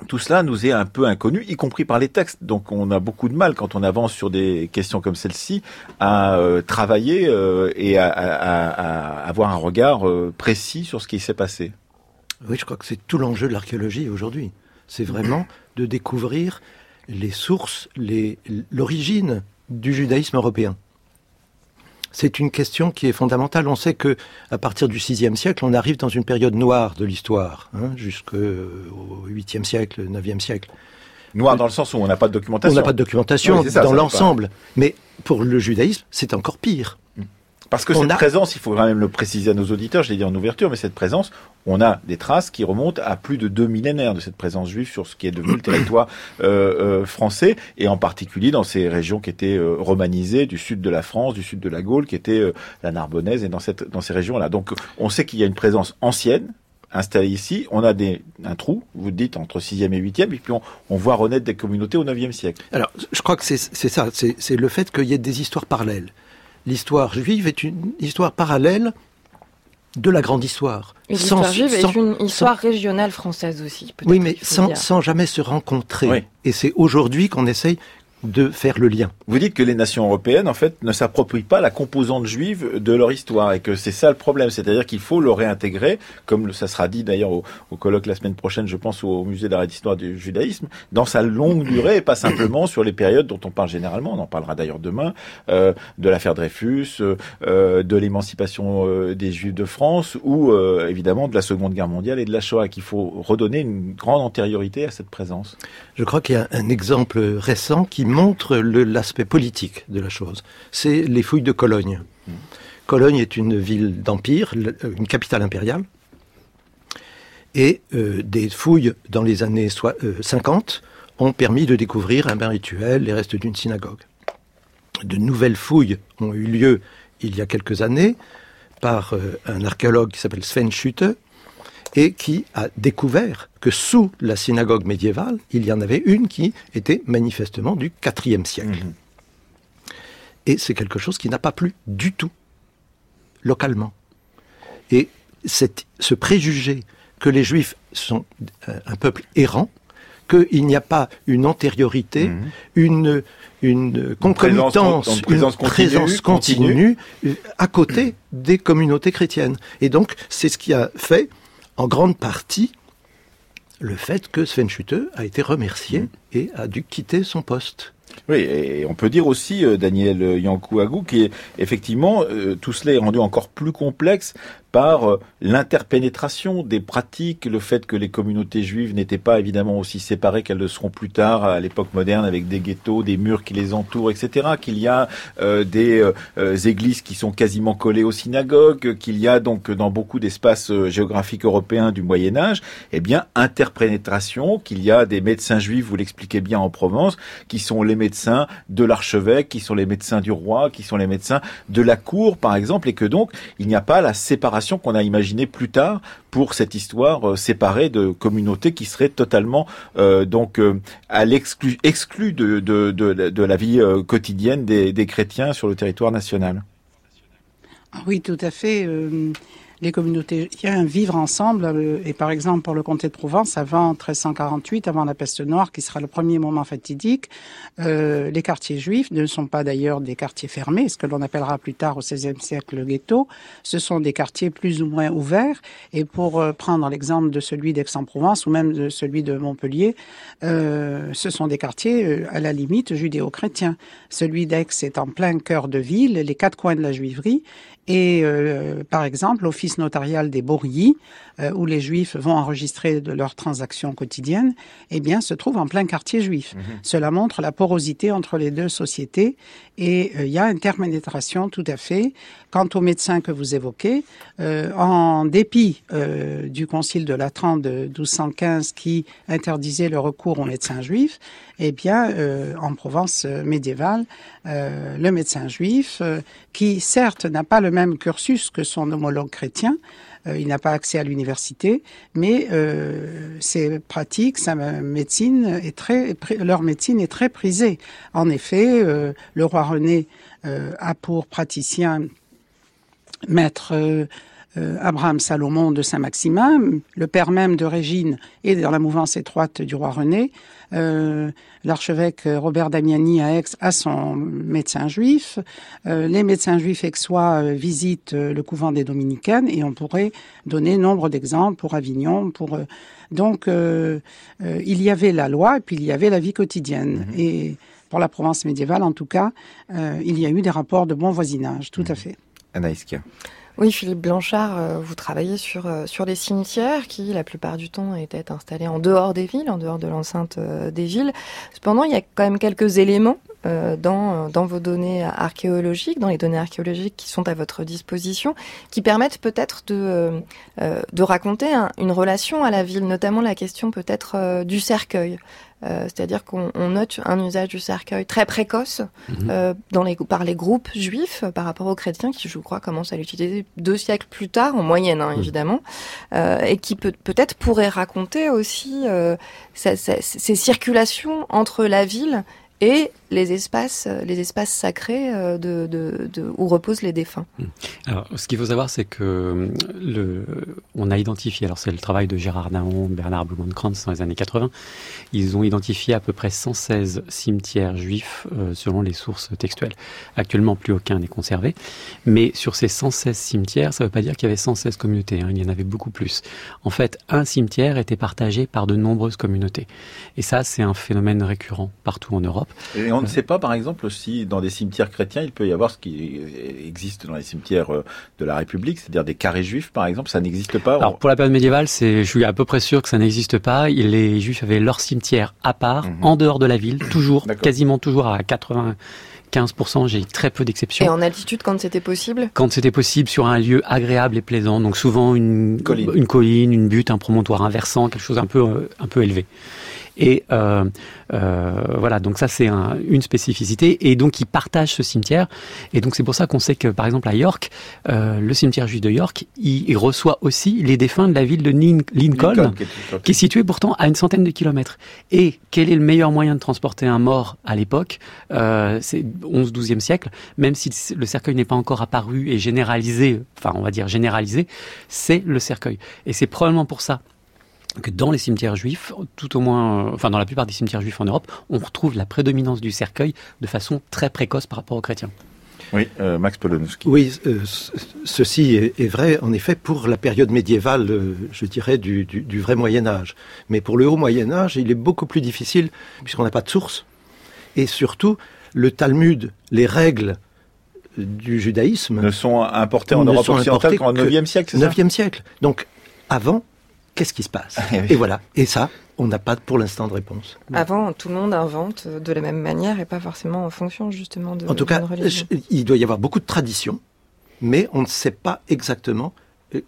Speaker 1: Tout cela nous est un peu inconnu, y compris par les textes. Donc on a beaucoup de mal quand on avance sur des questions comme celle-ci à travailler et à, avoir un regard précis sur ce qui s'est passé.
Speaker 3: Oui, je crois que c'est tout l'enjeu de l'archéologie aujourd'hui. C'est vraiment de découvrir les sources, l'origine du judaïsme européen. C'est une question qui est fondamentale. On sait que à partir du VIe siècle, on arrive dans une période noire de l'histoire, hein, jusqu'au 8e siècle, 9e siècle.
Speaker 1: Noir dans le sens où on n'a pas de documentation.
Speaker 3: On n'a pas de documentation dans l'ensemble. Mais pour le judaïsme, c'est encore pire.
Speaker 1: Parce que cette présence, il faut quand même le préciser à nos auditeurs, je l'ai dit en ouverture, mais cette présence, on a des traces qui remontent à plus de deux millénaires de cette présence juive sur ce qui est devenu le territoire euh, euh, français, et en particulier dans ces régions qui étaient euh, romanisées, du sud de la France, du sud de la Gaule, qui était la Narbonnaise, et dans, cette, dans ces régions-là. Donc on sait qu'il y a une présence ancienne, installée ici, on a des, un trou, vous dites, entre 6e et 8e, et puis on, on voit renaître des communautés au 9e siècle.
Speaker 3: Alors, je crois que c'est ça, c'est le fait qu'il y ait des histoires parallèles l'histoire juive est une histoire parallèle de la grande histoire.
Speaker 2: L'histoire juive est une histoire régionale française aussi.
Speaker 3: Oui, mais sans, sans, jamais se rencontrer. Et c'est aujourd'hui qu'on essaye de faire le lien.
Speaker 1: Vous dites que les nations européennes, en fait, ne s'approprient pas la composante juive de leur histoire et que c'est ça le problème. C'est-à-dire qu'il faut le réintégrer, comme ça sera dit d'ailleurs au, colloque la semaine prochaine, je pense, au musée d'art et d'histoire du judaïsme, dans sa longue durée et pas simplement sur les périodes dont on parle généralement. On en parlera d'ailleurs demain, euh, de l'affaire Dreyfus, euh, de l'émancipation euh, des juifs de France ou euh, évidemment de la Seconde Guerre mondiale et de la Shoah, qu'il faut redonner une grande antériorité à cette présence.
Speaker 3: Je crois qu'il y a un exemple récent qui montre l'aspect politique de la chose. C'est les fouilles de Cologne. Cologne est une ville d'empire, euh, une capitale impériale. Et euh, des fouilles dans les années 50 euh, ont permis de découvrir un bain rituel, les restes d'une synagogue. De nouvelles fouilles ont eu lieu il y a quelques années par un archéologue qui s'appelle Sven Schutte, et qui a découvert que sous la synagogue médiévale, il y en avait une qui était manifestement du IVe siècle. Mhm. Et c'est quelque chose qui n'a pas plu du tout localement. Et ce préjugé que les juifs sont euh, un peuple errant, qu'il n'y a pas une antériorité,
Speaker 1: Mhm.
Speaker 3: une, une concomitance,
Speaker 1: une présence
Speaker 3: une présence
Speaker 1: continue,
Speaker 3: continue, euh, à côté des communautés chrétiennes. Et donc, c'est ce qui a fait, en grande partie, le fait que Sven Schutte a été remercié
Speaker 1: Mhm.
Speaker 3: et a dû quitter son poste.
Speaker 1: Oui, et on peut dire aussi, euh, Daniel Yankou-Agou, qu'effectivement, euh, tout cela est rendu encore plus complexe par euh, l'interpénétration des pratiques, le fait que les communautés juives n'étaient pas évidemment aussi séparées qu'elles le seront plus tard à l'époque moderne avec des ghettos, des murs qui les entourent, etc. Qu'il y a des églises qui sont quasiment collées aux synagogues, qu'il y a donc dans beaucoup d'espaces géographiques européens du Moyen Âge, eh bien interpénétration, qu'il y a des médecins juifs, vous l'expliquez bien en Provence, qui sont les médecins de l'archevêque, qui sont les médecins du roi, qui sont les médecins de la cour, par exemple, et que donc il n'y a pas la séparation qu'on a imaginée plus tard pour cette histoire euh, séparée de communautés qui seraient totalement euh, donc euh, à l'exclu de, la vie quotidienne des, des chrétiens sur le territoire national.
Speaker 4: Ah Oui, tout à fait. Les communautés vivre ensemble. euh, et par exemple, pour le comté de Provence, avant 1348, avant la peste noire, qui sera le premier moment fatidique, euh, les quartiers juifs ne sont pas d'ailleurs des quartiers fermés, ce que l'on appellera plus tard au XVIe siècle le ghetto. Ce sont des quartiers plus ou moins ouverts. Et pour euh, prendre l'exemple de celui d'Aix-en-Provence ou même de celui de Montpellier, euh, ce sont des quartiers euh, à la limite judéo-chrétiens. Celui d'Aix est en plein cœur de ville, les quatre coins de la juiverie. Et euh, par exemple, l'office notarial des Bourrillis, euh, où les Juifs vont enregistrer de leurs transactions quotidiennes, eh bien, se trouve en plein quartier juif. Cela montre la porosité entre les deux sociétés et euh, il y a interpénétration tout à fait. Quant aux médecins que vous évoquez, euh, en dépit euh, du Concile de Latran de 1215 qui interdisait le recours aux médecins juifs, eh bien, euh, en Provence euh, médiévale, euh, le médecin juif, euh, qui certes n'a pas le même cursus que son homologue chrétien, euh, il n'a pas accès à l'université, mais euh, ses pratiques, sa médecine est très, leur médecine est très prisée. En effet, euh, le roi René a pour praticien maître Abraham Salomon de Saint-Maximin, le père même de Régine et dans la mouvance étroite du roi René. Euh, L'archevêque Robert Damiani à Aix a son médecin juif. Euh, les médecins juifs aixois euh, visitent euh, le couvent des dominicaines et on pourrait donner nombre d'exemples pour Avignon. Pour euh, donc euh, euh, il y avait la loi et puis il y avait la vie quotidienne et pour la Provence médiévale en tout cas, euh, il y a eu des rapports de bon voisinage, tout à fait.
Speaker 1: Anaïskia.
Speaker 2: Oui, Philippe Blanchard, euh, vous travaillez sur, euh, sur les cimetières qui, la plupart du temps, étaient installés en dehors des villes, en dehors de l'enceinte euh, des villes. Cependant, il y a quand même quelques éléments dans, vos données archéologiques, dans les données archéologiques qui sont à votre disposition, qui permettent peut-être de, raconter un- une relation à la ville, notamment la question peut-être du cercueil. Euh, C'est-à-dire qu'on on note un usage du cercueil très précoce
Speaker 5: Mhm.
Speaker 2: euh, dans les, par les groupes juifs par rapport aux chrétiens qui, je crois, commencent à l'utiliser deux siècles plus tard, en moyenne hein, évidemment, euh, et qui peut- peut-être pourrait raconter aussi euh, ces circulations entre la ville et les espaces, euh, les espaces sacrés euh, de, de, de- où reposent les défunts.
Speaker 5: Alors, ce qu'il faut savoir, c'est que euh, le, on a identifié, alors c'est le travail de Gérard Naon, Bernard Blumenkrantz dans les années 80, ils ont identifié à peu près 116 cimetières juifs euh, selon les sources textuelles. Actuellement, plus aucun n'est conservé, mais sur ces 116 cimetières, ça ne veut pas dire qu'il y avait 116 communautés, hein, il y en avait beaucoup plus. En fait, un cimetière était partagé par de nombreuses communautés. Et ça, c'est un phénomène récurrent partout en Europe.
Speaker 1: Et on ne sait pas, par exemple, si dans des cimetières chrétiens, il peut y avoir ce qui existe dans les cimetières euh, de la République, c'est-à-dire des carrés juifs, par exemple, ça n'existe pas.
Speaker 5: Alors pour la période médiévale, c'est, je suis à peu près sûr que ça n'existe pas. Les Juifs avaient leur cimetière à part,
Speaker 1: Mhm.
Speaker 5: en dehors de la ville, toujours, quasiment toujours à 95%. J'ai très peu
Speaker 2: Et
Speaker 5: d'exceptions.
Speaker 2: en altitude, quand c'était possible?
Speaker 5: Quand c'était possible, sur un lieu agréable et plaisant, donc souvent une
Speaker 1: Colline.
Speaker 5: une, colline, une butte, un promontoire inversant, quelque chose un peu euh, un peu élevé. Et euh, euh, voilà, donc ça c'est un- une spécificité. Et donc ils partagent ce cimetière. Et donc c'est pour ça qu'on sait que par exemple à York, euh, le cimetière juif de York, il, il reçoit aussi les défunts de la ville de Lin- Lincoln,
Speaker 1: Lincoln, qui est-
Speaker 5: qui est situé pourtant à une centaine de kilomètres. Et quel est le meilleur moyen de transporter un mort à l'époque? C'est 11-12e siècle, même si le cercueil n'est pas encore apparu et généralisé, enfin on va dire généralisé, c'est le cercueil. Et c'est probablement pour ça
Speaker 7: que dans les cimetières juifs, tout au moins, euh, enfin dans la plupart des cimetières juifs en Europe, on retrouve la prédominance du cercueil de façon très précoce par rapport aux chrétiens.
Speaker 1: Oui, euh, Max Polonowski.
Speaker 3: Oui, euh, ceci est, vrai en effet pour la période médiévale, je dirais, du, vrai Moyen Âge. Mais pour le haut Moyen Âge, il est beaucoup plus difficile puisqu'on n'a pas de source. Et surtout, le Talmud, les règles du judaïsme
Speaker 1: ne sont importées en Europe occidentale qu'en 9e siècle,
Speaker 3: c'est 9e siècle. Donc avant, qu'est-ce qui se passe eh Et voilà. Et ça, on n'a pas pour l'instant de réponse.
Speaker 2: Avant, tout le monde invente de la même manière et pas forcément en fonction justement de.
Speaker 3: En tout cas, il doit y avoir beaucoup de traditions, mais on ne sait pas exactement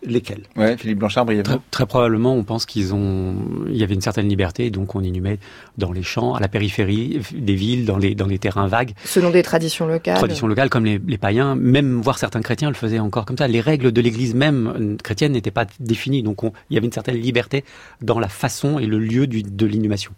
Speaker 3: lesquels?
Speaker 1: Ouais, Philippe Blanchard, brièvement.
Speaker 7: Très, probablement, on pense qu'ils ont, il y avait une certaine liberté, donc on inhumait dans les champs, à la périphérie des villes, dans les dans les terrains vagues.
Speaker 2: Selon des traditions locales.
Speaker 7: Traditions locales, comme les, les païens, même voire certains chrétiens le faisaient encore comme ça. Les règles de l'Église même euh, chrétienne n'étaient pas définies, donc il y avait une certaine liberté dans la façon et le lieu du, de l'inhumation.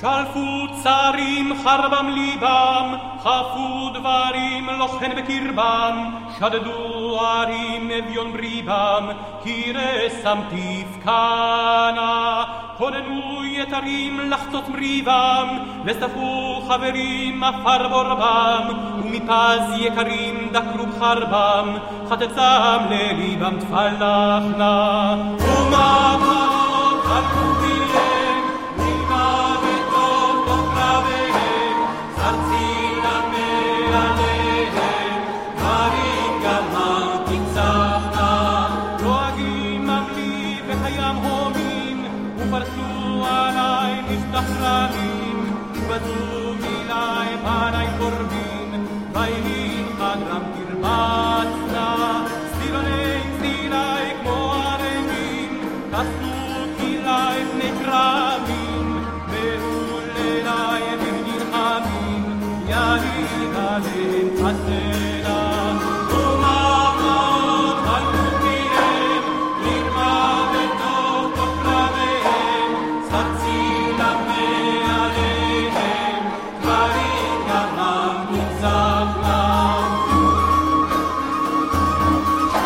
Speaker 7: שלפו צרים חרבם ליבם, חפו דברים לוחן בקרבם, שדדו ערים אביון בריבם, כי רסם תפקנה. כוננו יתרים לחצות מריבם, וספו חברים עפר בורבם, ומפז יקרים דקרו בחרבם, חטצם לליבם תפלחנה. ומה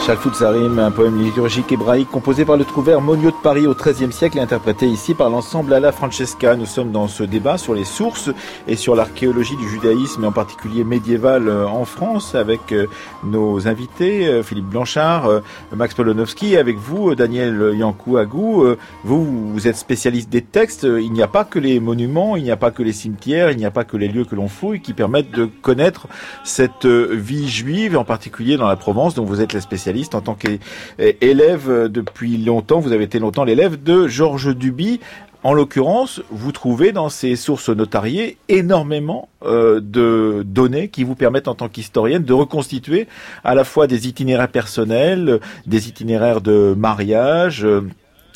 Speaker 1: Shalfout Zarim, un poème liturgique hébraïque composé par le trouvère Monio de Paris au XIIIe siècle et interprété ici par l'ensemble à la Francesca. Nous sommes dans ce débat sur les sources et sur l'archéologie du judaïsme, et en particulier médiéval euh, en France, avec euh, nos invités, euh, Philippe Blanchard, Max Polonowski, avec vous, Daniel Yankou Agou. Vous, vous êtes spécialiste des textes. Il n'y a pas que les monuments, il n'y a pas que les cimetières, il n'y a pas que les lieux que l'on fouille qui permettent de connaître cette vie juive, en particulier dans la Provence, dont vous êtes la spécialiste en tant qu'élève euh, depuis longtemps. Vous avez été longtemps l'élève de Georges Duby. En l'occurrence, vous trouvez dans ces sources notariées énormément euh, de données qui vous permettent en tant qu'historienne de reconstituer à la fois des itinéraires personnels, des itinéraires de mariage,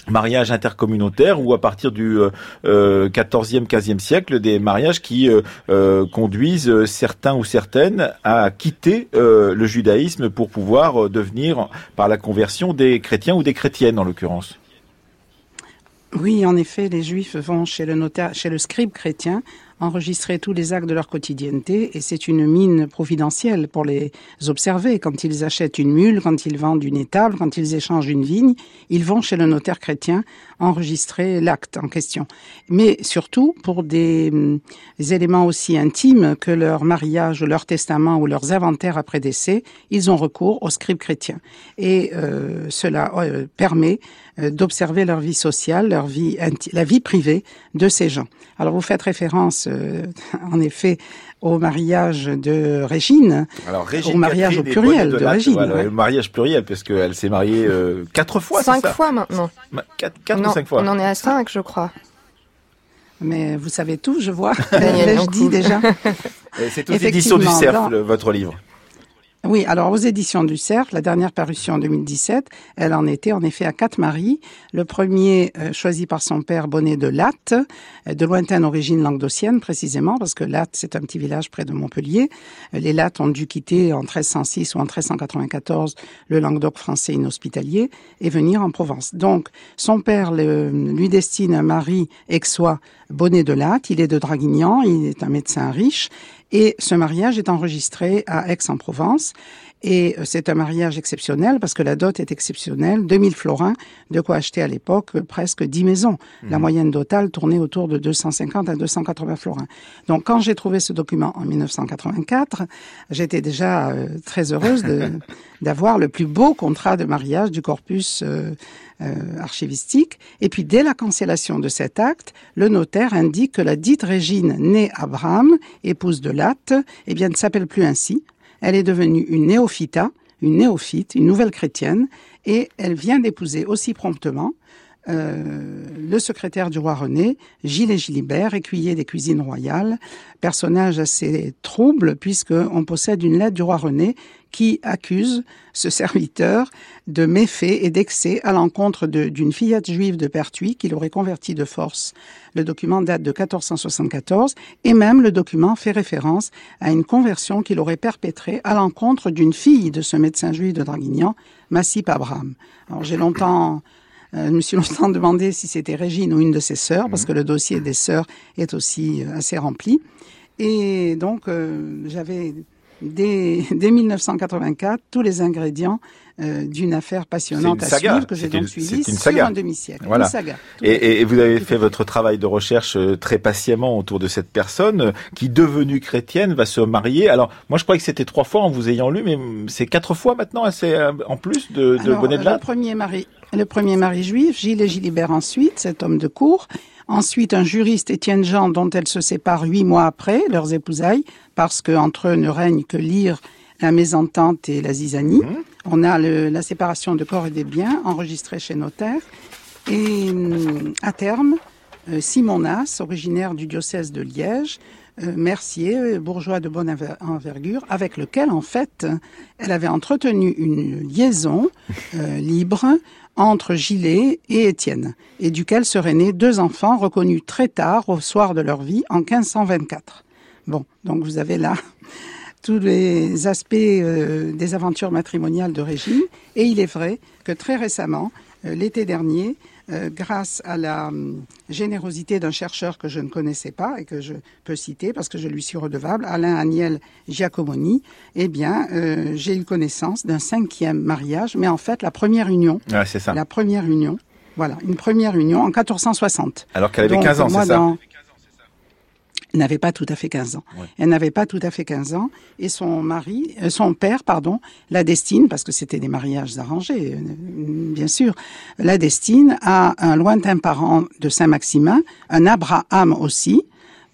Speaker 1: euh, mariage intercommunautaire ou à partir du euh, 14e, 15e siècle, des mariages qui euh, euh, conduisent certains ou certaines à quitter euh, le judaïsme pour pouvoir devenir, par la conversion, des chrétiens ou des chrétiennes en l'occurrence.
Speaker 4: Oui, en effet, les juifs vont chez le notaire, chez le scribe chrétien enregistrer tous les actes de leur quotidienneté et c'est une mine providentielle pour les observer. Quand ils achètent une mule, quand ils vendent une étable, quand ils échangent une vigne, ils vont chez le notaire chrétien enregistrer l'acte en question. Mais surtout pour des, hum, éléments aussi intimes que leur mariage, leur testament ou leurs inventaires après décès, ils ont recours au scribe chrétien. Et euh, cela euh, permet euh, d'observer leur vie sociale, leur vie, la vie privée de ces gens. Alors vous faites référence, euh, en effet, au mariage de Régine,
Speaker 1: Alors,
Speaker 4: au mariage au pluriel de, Régine.
Speaker 1: Voilà, Le mariage pluriel, parce qu'elle s'est mariée euh, quatre fois,
Speaker 2: Cinq fois maintenant.
Speaker 1: Quatre, quatre ou cinq fois.
Speaker 2: On en est à cinq, je crois.
Speaker 4: Mais vous savez tout, je vois. je dis déjà.
Speaker 1: C'est aux éditions du Cercle, votre livre.
Speaker 4: Oui, alors aux éditions du Cercle, la dernière parution en 2017, elle en était en effet à quatre maris. Le premier euh, choisi par son père Bonnet de Latte, euh, de lointaine origine languedocienne précisément, parce que Latte c'est un petit village près de Montpellier. Euh, les Lattes ont dû quitter en 1306 ou en 1394 le Languedoc français inhospitalier et venir en Provence. Donc son père lui destine un mari aixois Bonnet de Latte, il est de Draguignan, il est un médecin riche et ce mariage est enregistré à Aix-en-Provence. Et euh, c'est un mariage exceptionnel parce que la dot est exceptionnelle. 2000 florins, de quoi acheter à l'époque euh, presque 10 maisons. La mhm. moyenne totale tournait autour de 250 à 280 florins. Donc quand j'ai trouvé ce document en 1984, j'étais déjà euh, très heureuse d'avoir le plus beau contrat de mariage du corpus archivistique. Et puis dès la cancellation de cet acte, le notaire indique que la dite Régine née Abraham, épouse de Latte, eh bien ne s'appelle plus ainsi, elle est devenue une néophita, une néophyte, une nouvelle chrétienne, et elle vient d'épouser aussi promptement euh, le secrétaire du roi René, Gilles Gilibert, écuyer des cuisines royales, personnage assez trouble puisqu'on possède une lettre du roi René qui accuse ce serviteur de méfaits et d'excès à l'encontre d'une fillette juive de Pertuis qu'il aurait convertie de force. Le document date de 1474 et même le document fait référence à une conversion qu'il aurait perpétrée à l'encontre d'une fille de ce médecin juif de Draguignan, Massip Abraham. Alors j'ai longtemps euh, je me suis longtemps demandé si c'était Régine ou une de ses sœurs, parce mhm. que le dossier des sœurs est aussi euh, assez rempli. Et donc, euh, j'avais dès, dès 1984 tous les ingrédients euh, d'une affaire passionnante à suivre que j'ai donc suivie sur un demi-siècle.
Speaker 1: Voilà. Une saga. Et, et, vous avez fait votre travail de recherche euh, très patiemment autour de cette personne euh, qui, devenue chrétienne, va se marier. Alors, moi, je croyais que c'était trois fois en vous ayant lu, mais c'est quatre fois maintenant, c'est en plus de, de Bonnet de
Speaker 4: Le premier mari, le premier mari juif, Gilles et Gilibert ensuite, cet homme de cour. Ensuite, un juriste, Étienne Jean, dont elle se sépare huit mois après leurs épousailles, parce qu'entre eux ne règne que l'ire, la mésentente et la zizanie. Mmh. On a la séparation de corps et des biens enregistrée chez notaire. Et à terme, euh, Simon Nas, originaire du diocèse de Liège, euh, Mercier, bourgeois de bonne envergure, avec lequel, en fait, elle avait entretenu une liaison euh, libre entre Gilet et Étienne, et duquel seraient nés deux enfants reconnus très tard, au soir de leur vie, en 1524. Bon, donc vous avez là tous les aspects euh, des aventures matrimoniales de Régine, et il est vrai que très récemment, euh, l'été dernier, euh, grâce à la hum, générosité d'un chercheur que je ne connaissais pas et que je peux citer parce que je lui suis redevable, Alain Agnel Giacomoni, eh bien, euh, j'ai eu connaissance d'un cinquième mariage, mais en fait, la première union.
Speaker 1: Ouais, c'est ça.
Speaker 4: La première union. Voilà, une première union en 1460.
Speaker 1: Alors qu'elle avait 15 ans, c'est ça
Speaker 4: n'avait pas tout à fait 15 ans. Elle n'avait pas tout à fait 15 ans et son mari, euh, son père, pardon, la destine, parce que c'était des mariages arrangés, euh, bien sûr, la destine à un lointain parent de Saint-Maximin, un Abraham aussi,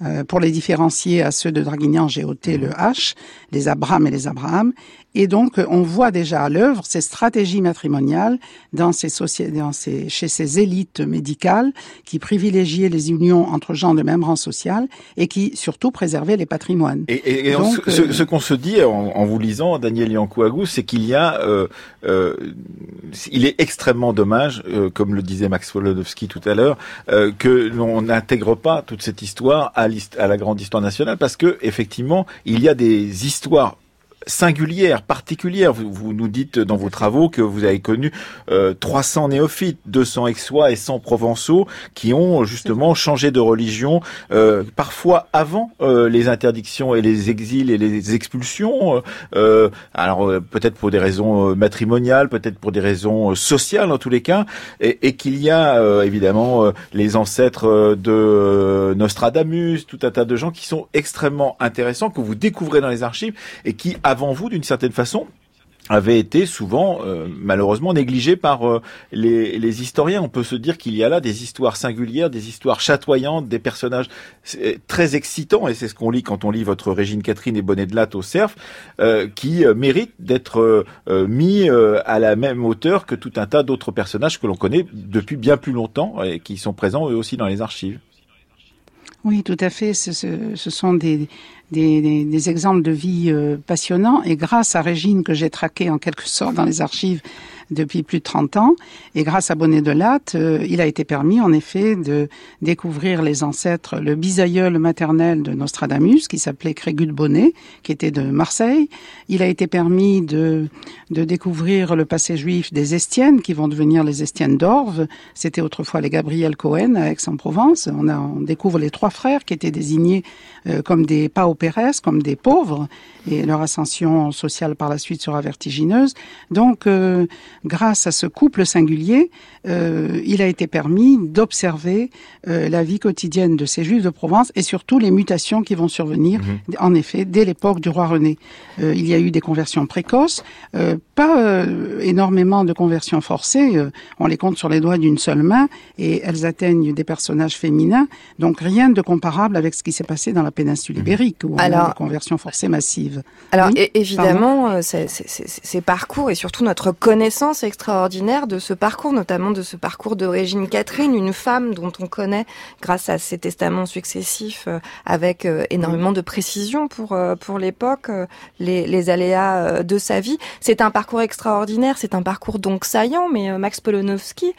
Speaker 4: euh, pour les différencier à ceux de Draguignan, j'ai ôté le H, les Abraham et les Abraham, et donc, on voit déjà à l'œuvre ces stratégies matrimoniales dans ces dans ces, chez ces élites médicales qui privilégiaient les unions entre gens de même rang social et qui surtout préservaient les patrimoines.
Speaker 1: Et, et, donc, ce, ce, qu'on se dit en, vous lisant, Daniel Yankouagou, c'est qu'il y a, euh, euh, il est extrêmement dommage, euh, comme le disait Max Wolodowski tout à l'heure, euh, que l'on n'intègre pas toute cette histoire à, à la grande histoire nationale, parce que effectivement, il y a des histoires singulière, particulière. Vous, nous dites dans vos travaux que vous avez connu euh, 300 néophytes, 200 aixois et 100 provençaux qui ont justement changé de religion, euh, parfois avant euh, les interdictions et les exils et les expulsions. Euh, alors peut-être pour des raisons matrimoniales, peut-être pour des raisons sociales en tous les cas, et, et qu'il y a évidemment les ancêtres de Nostradamus, tout un tas de gens qui sont extrêmement intéressants que vous découvrez dans les archives et qui avant vous, d'une certaine façon, avait été souvent euh, malheureusement négligé par euh, les, historiens. On peut se dire qu'il y a là des histoires singulières, des histoires chatoyantes, des personnages euh, très excitants, et c'est ce qu'on lit quand on lit votre Régine Catherine et Bonnet de Latte au Cerf, qui méritent d'être mis à la même hauteur que tout un tas d'autres personnages que l'on connaît depuis bien plus longtemps et qui sont présents eux aussi dans les archives.
Speaker 4: Oui, tout à fait. Ce sont des, des, des, exemples de vie euh, passionnants. Et grâce à Régine, que j'ai traqué en quelque sorte dans les archives depuis plus de 30 ans. Et grâce à Bonnet de Latte, il a été permis, en effet, de découvrir les ancêtres, le bisaïeul maternel de Nostradamus, qui s'appelait Crégut Bonnet, qui était de Marseille. Il a été permis de, de découvrir le passé juif des Estiennes, qui vont devenir les Estiennes d'Orve. C'était autrefois les Gabriel Cohen à Aix-en-Provence. On, a, on découvre les trois frères qui étaient désignés euh, comme des paupérès, comme des pauvres, et leur ascension sociale par la suite sera vertigineuse. Donc, euh, grâce à ce couple singulier, euh, il a été permis d'observer la vie quotidienne de ces Juifs de Provence et surtout les mutations qui vont survenir, mhm. en effet, dès l'époque du roi René. il y a eu des conversions précoces, pas énormément de conversions forcées, on les compte sur les doigts d'une seule main, et elles atteignent des personnages féminins, donc rien de comparable avec ce qui s'est passé dans la péninsule ibérique, où on a une conversion forcée massive.
Speaker 2: Alors évidemment, euh, ces parcours et surtout notre connaissance extraordinaire de ce parcours, notamment de ce parcours d'origine Catherine, une femme dont on connaît grâce à ses testaments successifs euh, avec euh, énormément de précision pour pour l'époque les, les aléas de sa vie. C'est un parcours extraordinaire, c'est un parcours donc saillant, mais Max Polonowski,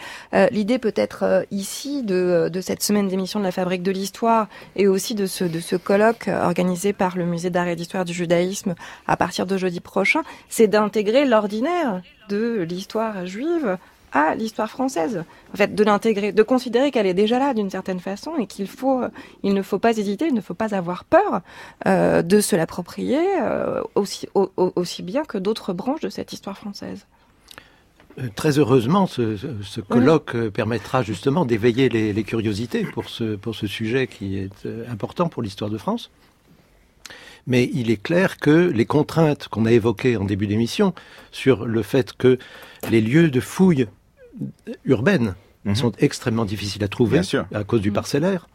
Speaker 2: l'idée peut-être ici de, de cette semaine d'émission de la Fabrique de l'Histoire et aussi de ce de ce colloque organisé par le Musée d'art et d'histoire du judaïsme à partir de jeudi prochain, c'est d'intégrer l'ordinaire de l'histoire juive à l'histoire française. En fait, de l'intégrer, de considérer qu'elle est déjà là d'une certaine façon et qu'il faut, il ne faut pas hésiter, il ne faut pas avoir peur euh, de se l'approprier euh, aussi, aussi bien que d'autres branches de cette histoire française.
Speaker 3: Euh, très heureusement, ce, colloque permettra justement d'éveiller les, curiosités pour ce, pour ce sujet qui est important pour l'histoire de France. Mais il est clair que les contraintes qu'on a évoquées en début d'émission sur le fait que les lieux de fouilles urbaines mhm. sont extrêmement difficiles à trouver à cause du parcellaire,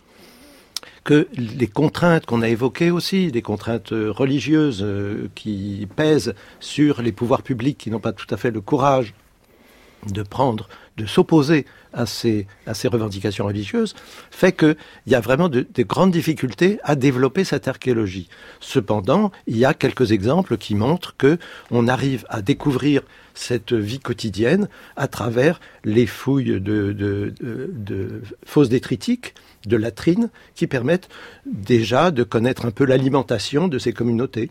Speaker 3: que les contraintes qu'on a évoquées aussi, des contraintes religieuses euh, qui pèsent sur les pouvoirs publics qui n'ont pas tout à fait le courage de prendre, de s'opposer à ces, revendications religieuses, fait qu'il y a vraiment de, grandes difficultés à développer cette archéologie. Cependant, il y a quelques exemples qui montrent que on arrive à découvrir cette vie quotidienne à travers les fouilles de, de, de, de fosses détritiques, de latrines, qui permettent déjà de connaître un peu l'alimentation de ces communautés.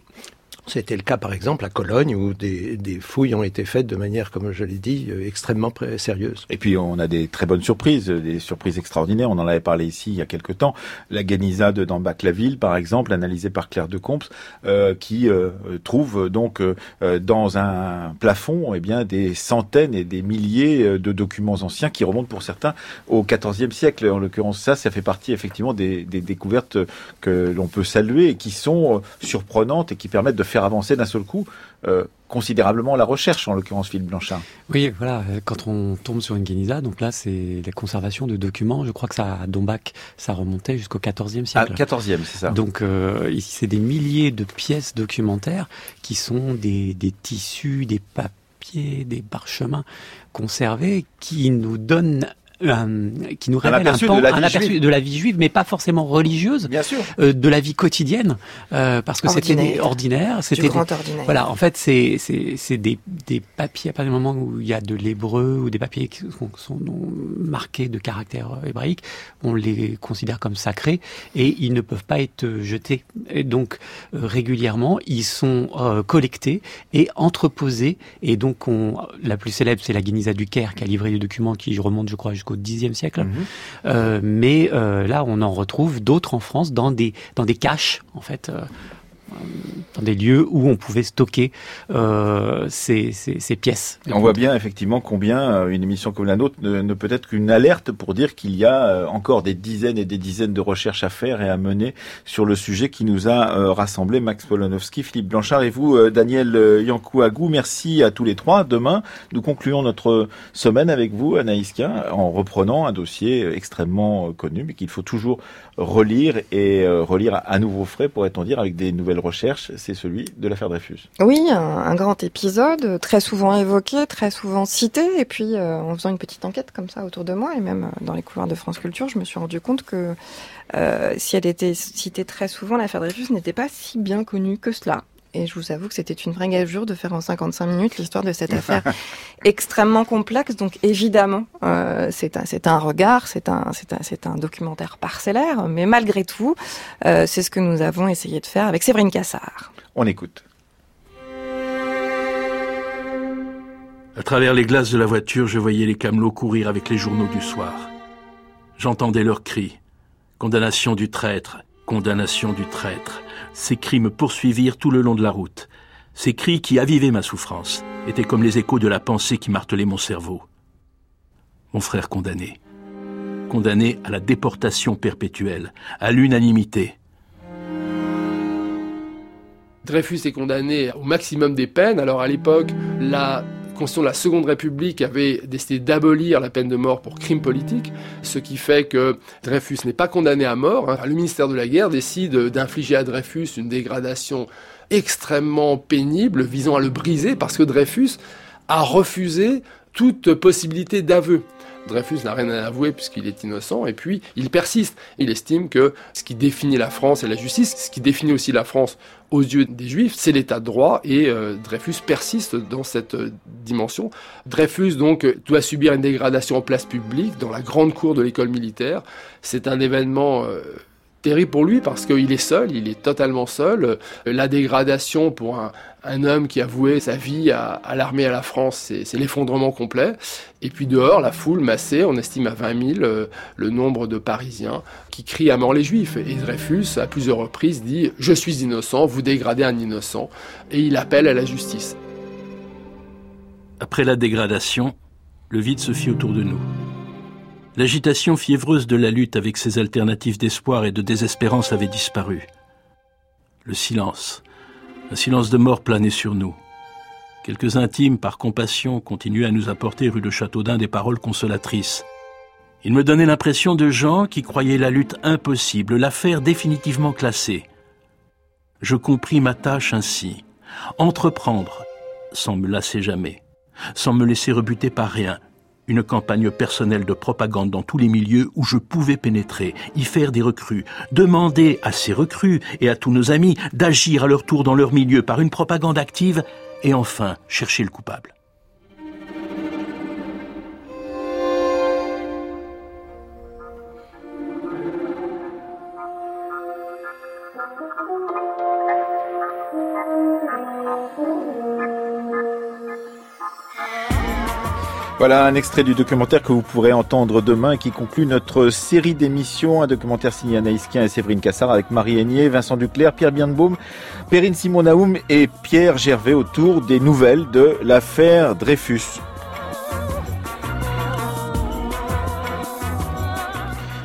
Speaker 3: C'était le cas, par exemple, à Cologne, où des, fouilles ont été faites de manière, comme je l'ai dit, euh, extrêmement sérieuse.
Speaker 1: Et puis, on a des très bonnes surprises, des surprises extraordinaires. On en avait parlé ici il y a quelque temps. La Ganizade d'Ambac-la-Ville, par exemple, analysée par Claire de Comps, euh, qui euh, trouve donc dans un plafond eh bien, des centaines et des milliers de documents anciens qui remontent pour certains au XIVe siècle. En l'occurrence, ça, ça fait partie effectivement des découvertes que l'on peut saluer et qui sont surprenantes et qui permettent de faire avancer d'un seul coup euh, considérablement la recherche, en l'occurrence Philippe Blanchard.
Speaker 5: Oui, voilà, euh, quand on tombe sur une Guénisa, donc là c'est la conservation de documents, je crois que ça à Dombac, ça remontait jusqu'au XIVe siècle.
Speaker 1: Ah, XIVe, c'est ça.
Speaker 5: Donc euh, ici c'est des milliers de pièces documentaires qui sont des, des tissus, des papiers, des parchemins conservés qui nous donnent euh, qui nous révèle un, aperçu, de, la un aperçu de la vie juive, mais pas forcément religieuse,
Speaker 1: Bien sûr.
Speaker 5: Euh, de la vie quotidienne, euh, parce que c'était ordinaire, c'était voilà. En fait, c'est c'est c'est des des papiers à partir du moment où il y a de l'hébreu ou des papiers qui sont, sont marqués de caractère hébraïque, on les considère comme sacrés et ils ne peuvent pas être jetés. Et donc euh, régulièrement, ils sont euh, collectés et entreposés. Et donc, on, la plus célèbre, c'est la Guinisa du Caire qui a livré des documents qui remontent, je crois, jusqu'au Xe siècle. Mhm. Euh, mais euh, là, on en retrouve d'autres en France dans des dans des caches, en fait. Dans des lieux où on pouvait stocker euh, ces, ces, ces, pièces.
Speaker 1: On voit bien effectivement combien euh, une émission comme la nôtre ne, peut être qu'une alerte pour dire qu'il y a euh, encore des dizaines et des dizaines de recherches à faire et à mener sur le sujet qui nous a rassemblés, Max Polonowski, Philippe Blanchard et vous, Daniel Yankouagou. Merci à tous les trois. Demain, nous concluons notre semaine avec vous, Anaïs en reprenant un dossier extrêmement connu, mais qu'il faut toujours relire et relire à nouveau frais, pourrait-on dire, avec des nouvelles recherche, c'est celui de l'affaire Dreyfus.
Speaker 2: Oui, un, grand épisode, très souvent évoqué, très souvent cité, et puis euh, en faisant une petite enquête comme ça autour de moi, et même euh, dans les couloirs de France Culture, je me suis rendu compte que euh, si elle était citée très souvent, l'affaire Dreyfus n'était pas si bien connue que cela. Et je vous avoue que c'était une vraie gageure de faire en 55 minutes l'histoire de cette affaire extrêmement complexe. Donc évidemment, euh, c'est un, c'est un regard, c'est un, c'est un, c'est un documentaire parcellaire, mais malgré tout, euh, c'est ce que nous avons essayé de faire avec Séverine Cassard.
Speaker 1: On écoute.
Speaker 8: À travers les glaces de la voiture, je voyais les camelots courir avec les journaux du soir. J'entendais leurs cris. Condamnation du traître, condamnation du traître. Ces cris me poursuivirent tout le long de la route. Ces cris qui avivaient ma souffrance étaient comme les échos de la pensée qui martelait mon cerveau. Mon frère condamné. Condamné à la déportation perpétuelle, à l'unanimité.
Speaker 9: Dreyfus est condamné au maximum des peines. Alors à l'époque, la La Seconde République avait décidé d'abolir la peine de mort pour crime politique, ce qui fait que Dreyfus n'est pas condamné à mort. Hein. Le ministère de la Guerre décide d'infliger à Dreyfus une dégradation extrêmement pénible visant à le briser parce que Dreyfus a refusé toute possibilité d'aveu. Dreyfus n'a rien à avouer puisqu'il est innocent et puis il persiste. Il estime que ce qui définit la France et la justice, ce qui définit aussi la France aux yeux des Juifs, c'est l'état de droit et euh, Dreyfus persiste dans cette euh, dimension. Dreyfus donc doit subir une dégradation en place publique dans la grande cour de l'école militaire. C'est un événement euh, terrible pour lui parce qu'il est seul, il est totalement seul. La dégradation pour un, homme qui a voué sa vie à, l'armée à la France, c'est l'effondrement complet. Et puis dehors, la foule massée, on estime à 20 000 euh, le nombre de Parisiens qui crient à mort les Juifs. Et Dreyfus, à plusieurs reprises, dit ⁇ Je suis innocent, vous dégradez un innocent ⁇ et il appelle à la justice.
Speaker 8: Après la dégradation, le vide se fit autour de nous. L'agitation fiévreuse de la lutte avec ses alternatives d'espoir et de désespérance avait disparu. Le silence, un silence de mort planait sur nous. Quelques intimes, par compassion, continuaient à nous apporter rue de Châteaudun des paroles consolatrices. Ils me donnaient l'impression de gens qui croyaient la lutte impossible, l'affaire définitivement classée. Je compris ma tâche ainsi. Entreprendre, sans me lasser jamais, sans me laisser rebuter par rien, une campagne personnelle de propagande dans tous les milieux où je pouvais pénétrer, y faire des recrues, demander à ces recrues et à tous nos amis d'agir à leur tour dans leur milieu par une propagande active, et enfin chercher le coupable.
Speaker 1: Voilà un extrait du documentaire que vous pourrez entendre demain et qui conclut notre série d'émissions. Un documentaire signé Anaïs Kien et Séverine Cassard avec Marie Aigné, Vincent Duclerc, Pierre Birnbaum, Perrine Simon-Naoum et Pierre Gervais autour des nouvelles de l'affaire Dreyfus.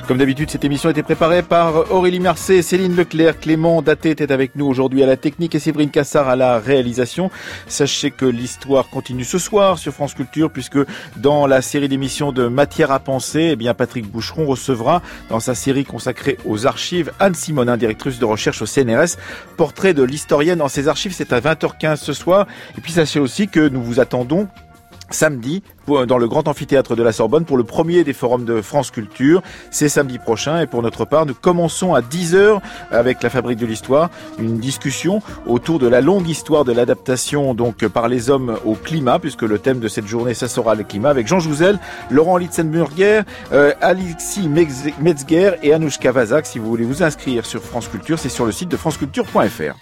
Speaker 1: Comme d'habitude, cette émission a été préparée par Aurélie Marcet, Céline Leclerc, Clément Daté était avec nous aujourd'hui à la technique et Séverine Cassard à la réalisation. Sachez que l'histoire continue ce soir sur France Culture puisque dans la série d'émissions de Matière à penser, eh bien Patrick Boucheron recevra dans sa série consacrée aux archives Anne Simonin, directrice de recherche au CNRS, portrait de l'historienne dans ses archives. C'est à 20h15 ce soir. Et puis sachez aussi que nous vous attendons samedi dans le grand amphithéâtre de la Sorbonne pour le premier des forums de France Culture. C'est samedi prochain et pour notre part, nous commençons à 10h avec la Fabrique de l'Histoire, une discussion autour de la longue histoire de l'adaptation donc par les hommes au climat puisque le thème de cette journée ça sera le climat avec Jean Jouzel, Laurent Litzenburger, euh, Alexis Metzger et Anouchka Vazak. Si vous voulez vous inscrire sur France Culture, c'est sur le site de franceculture.fr.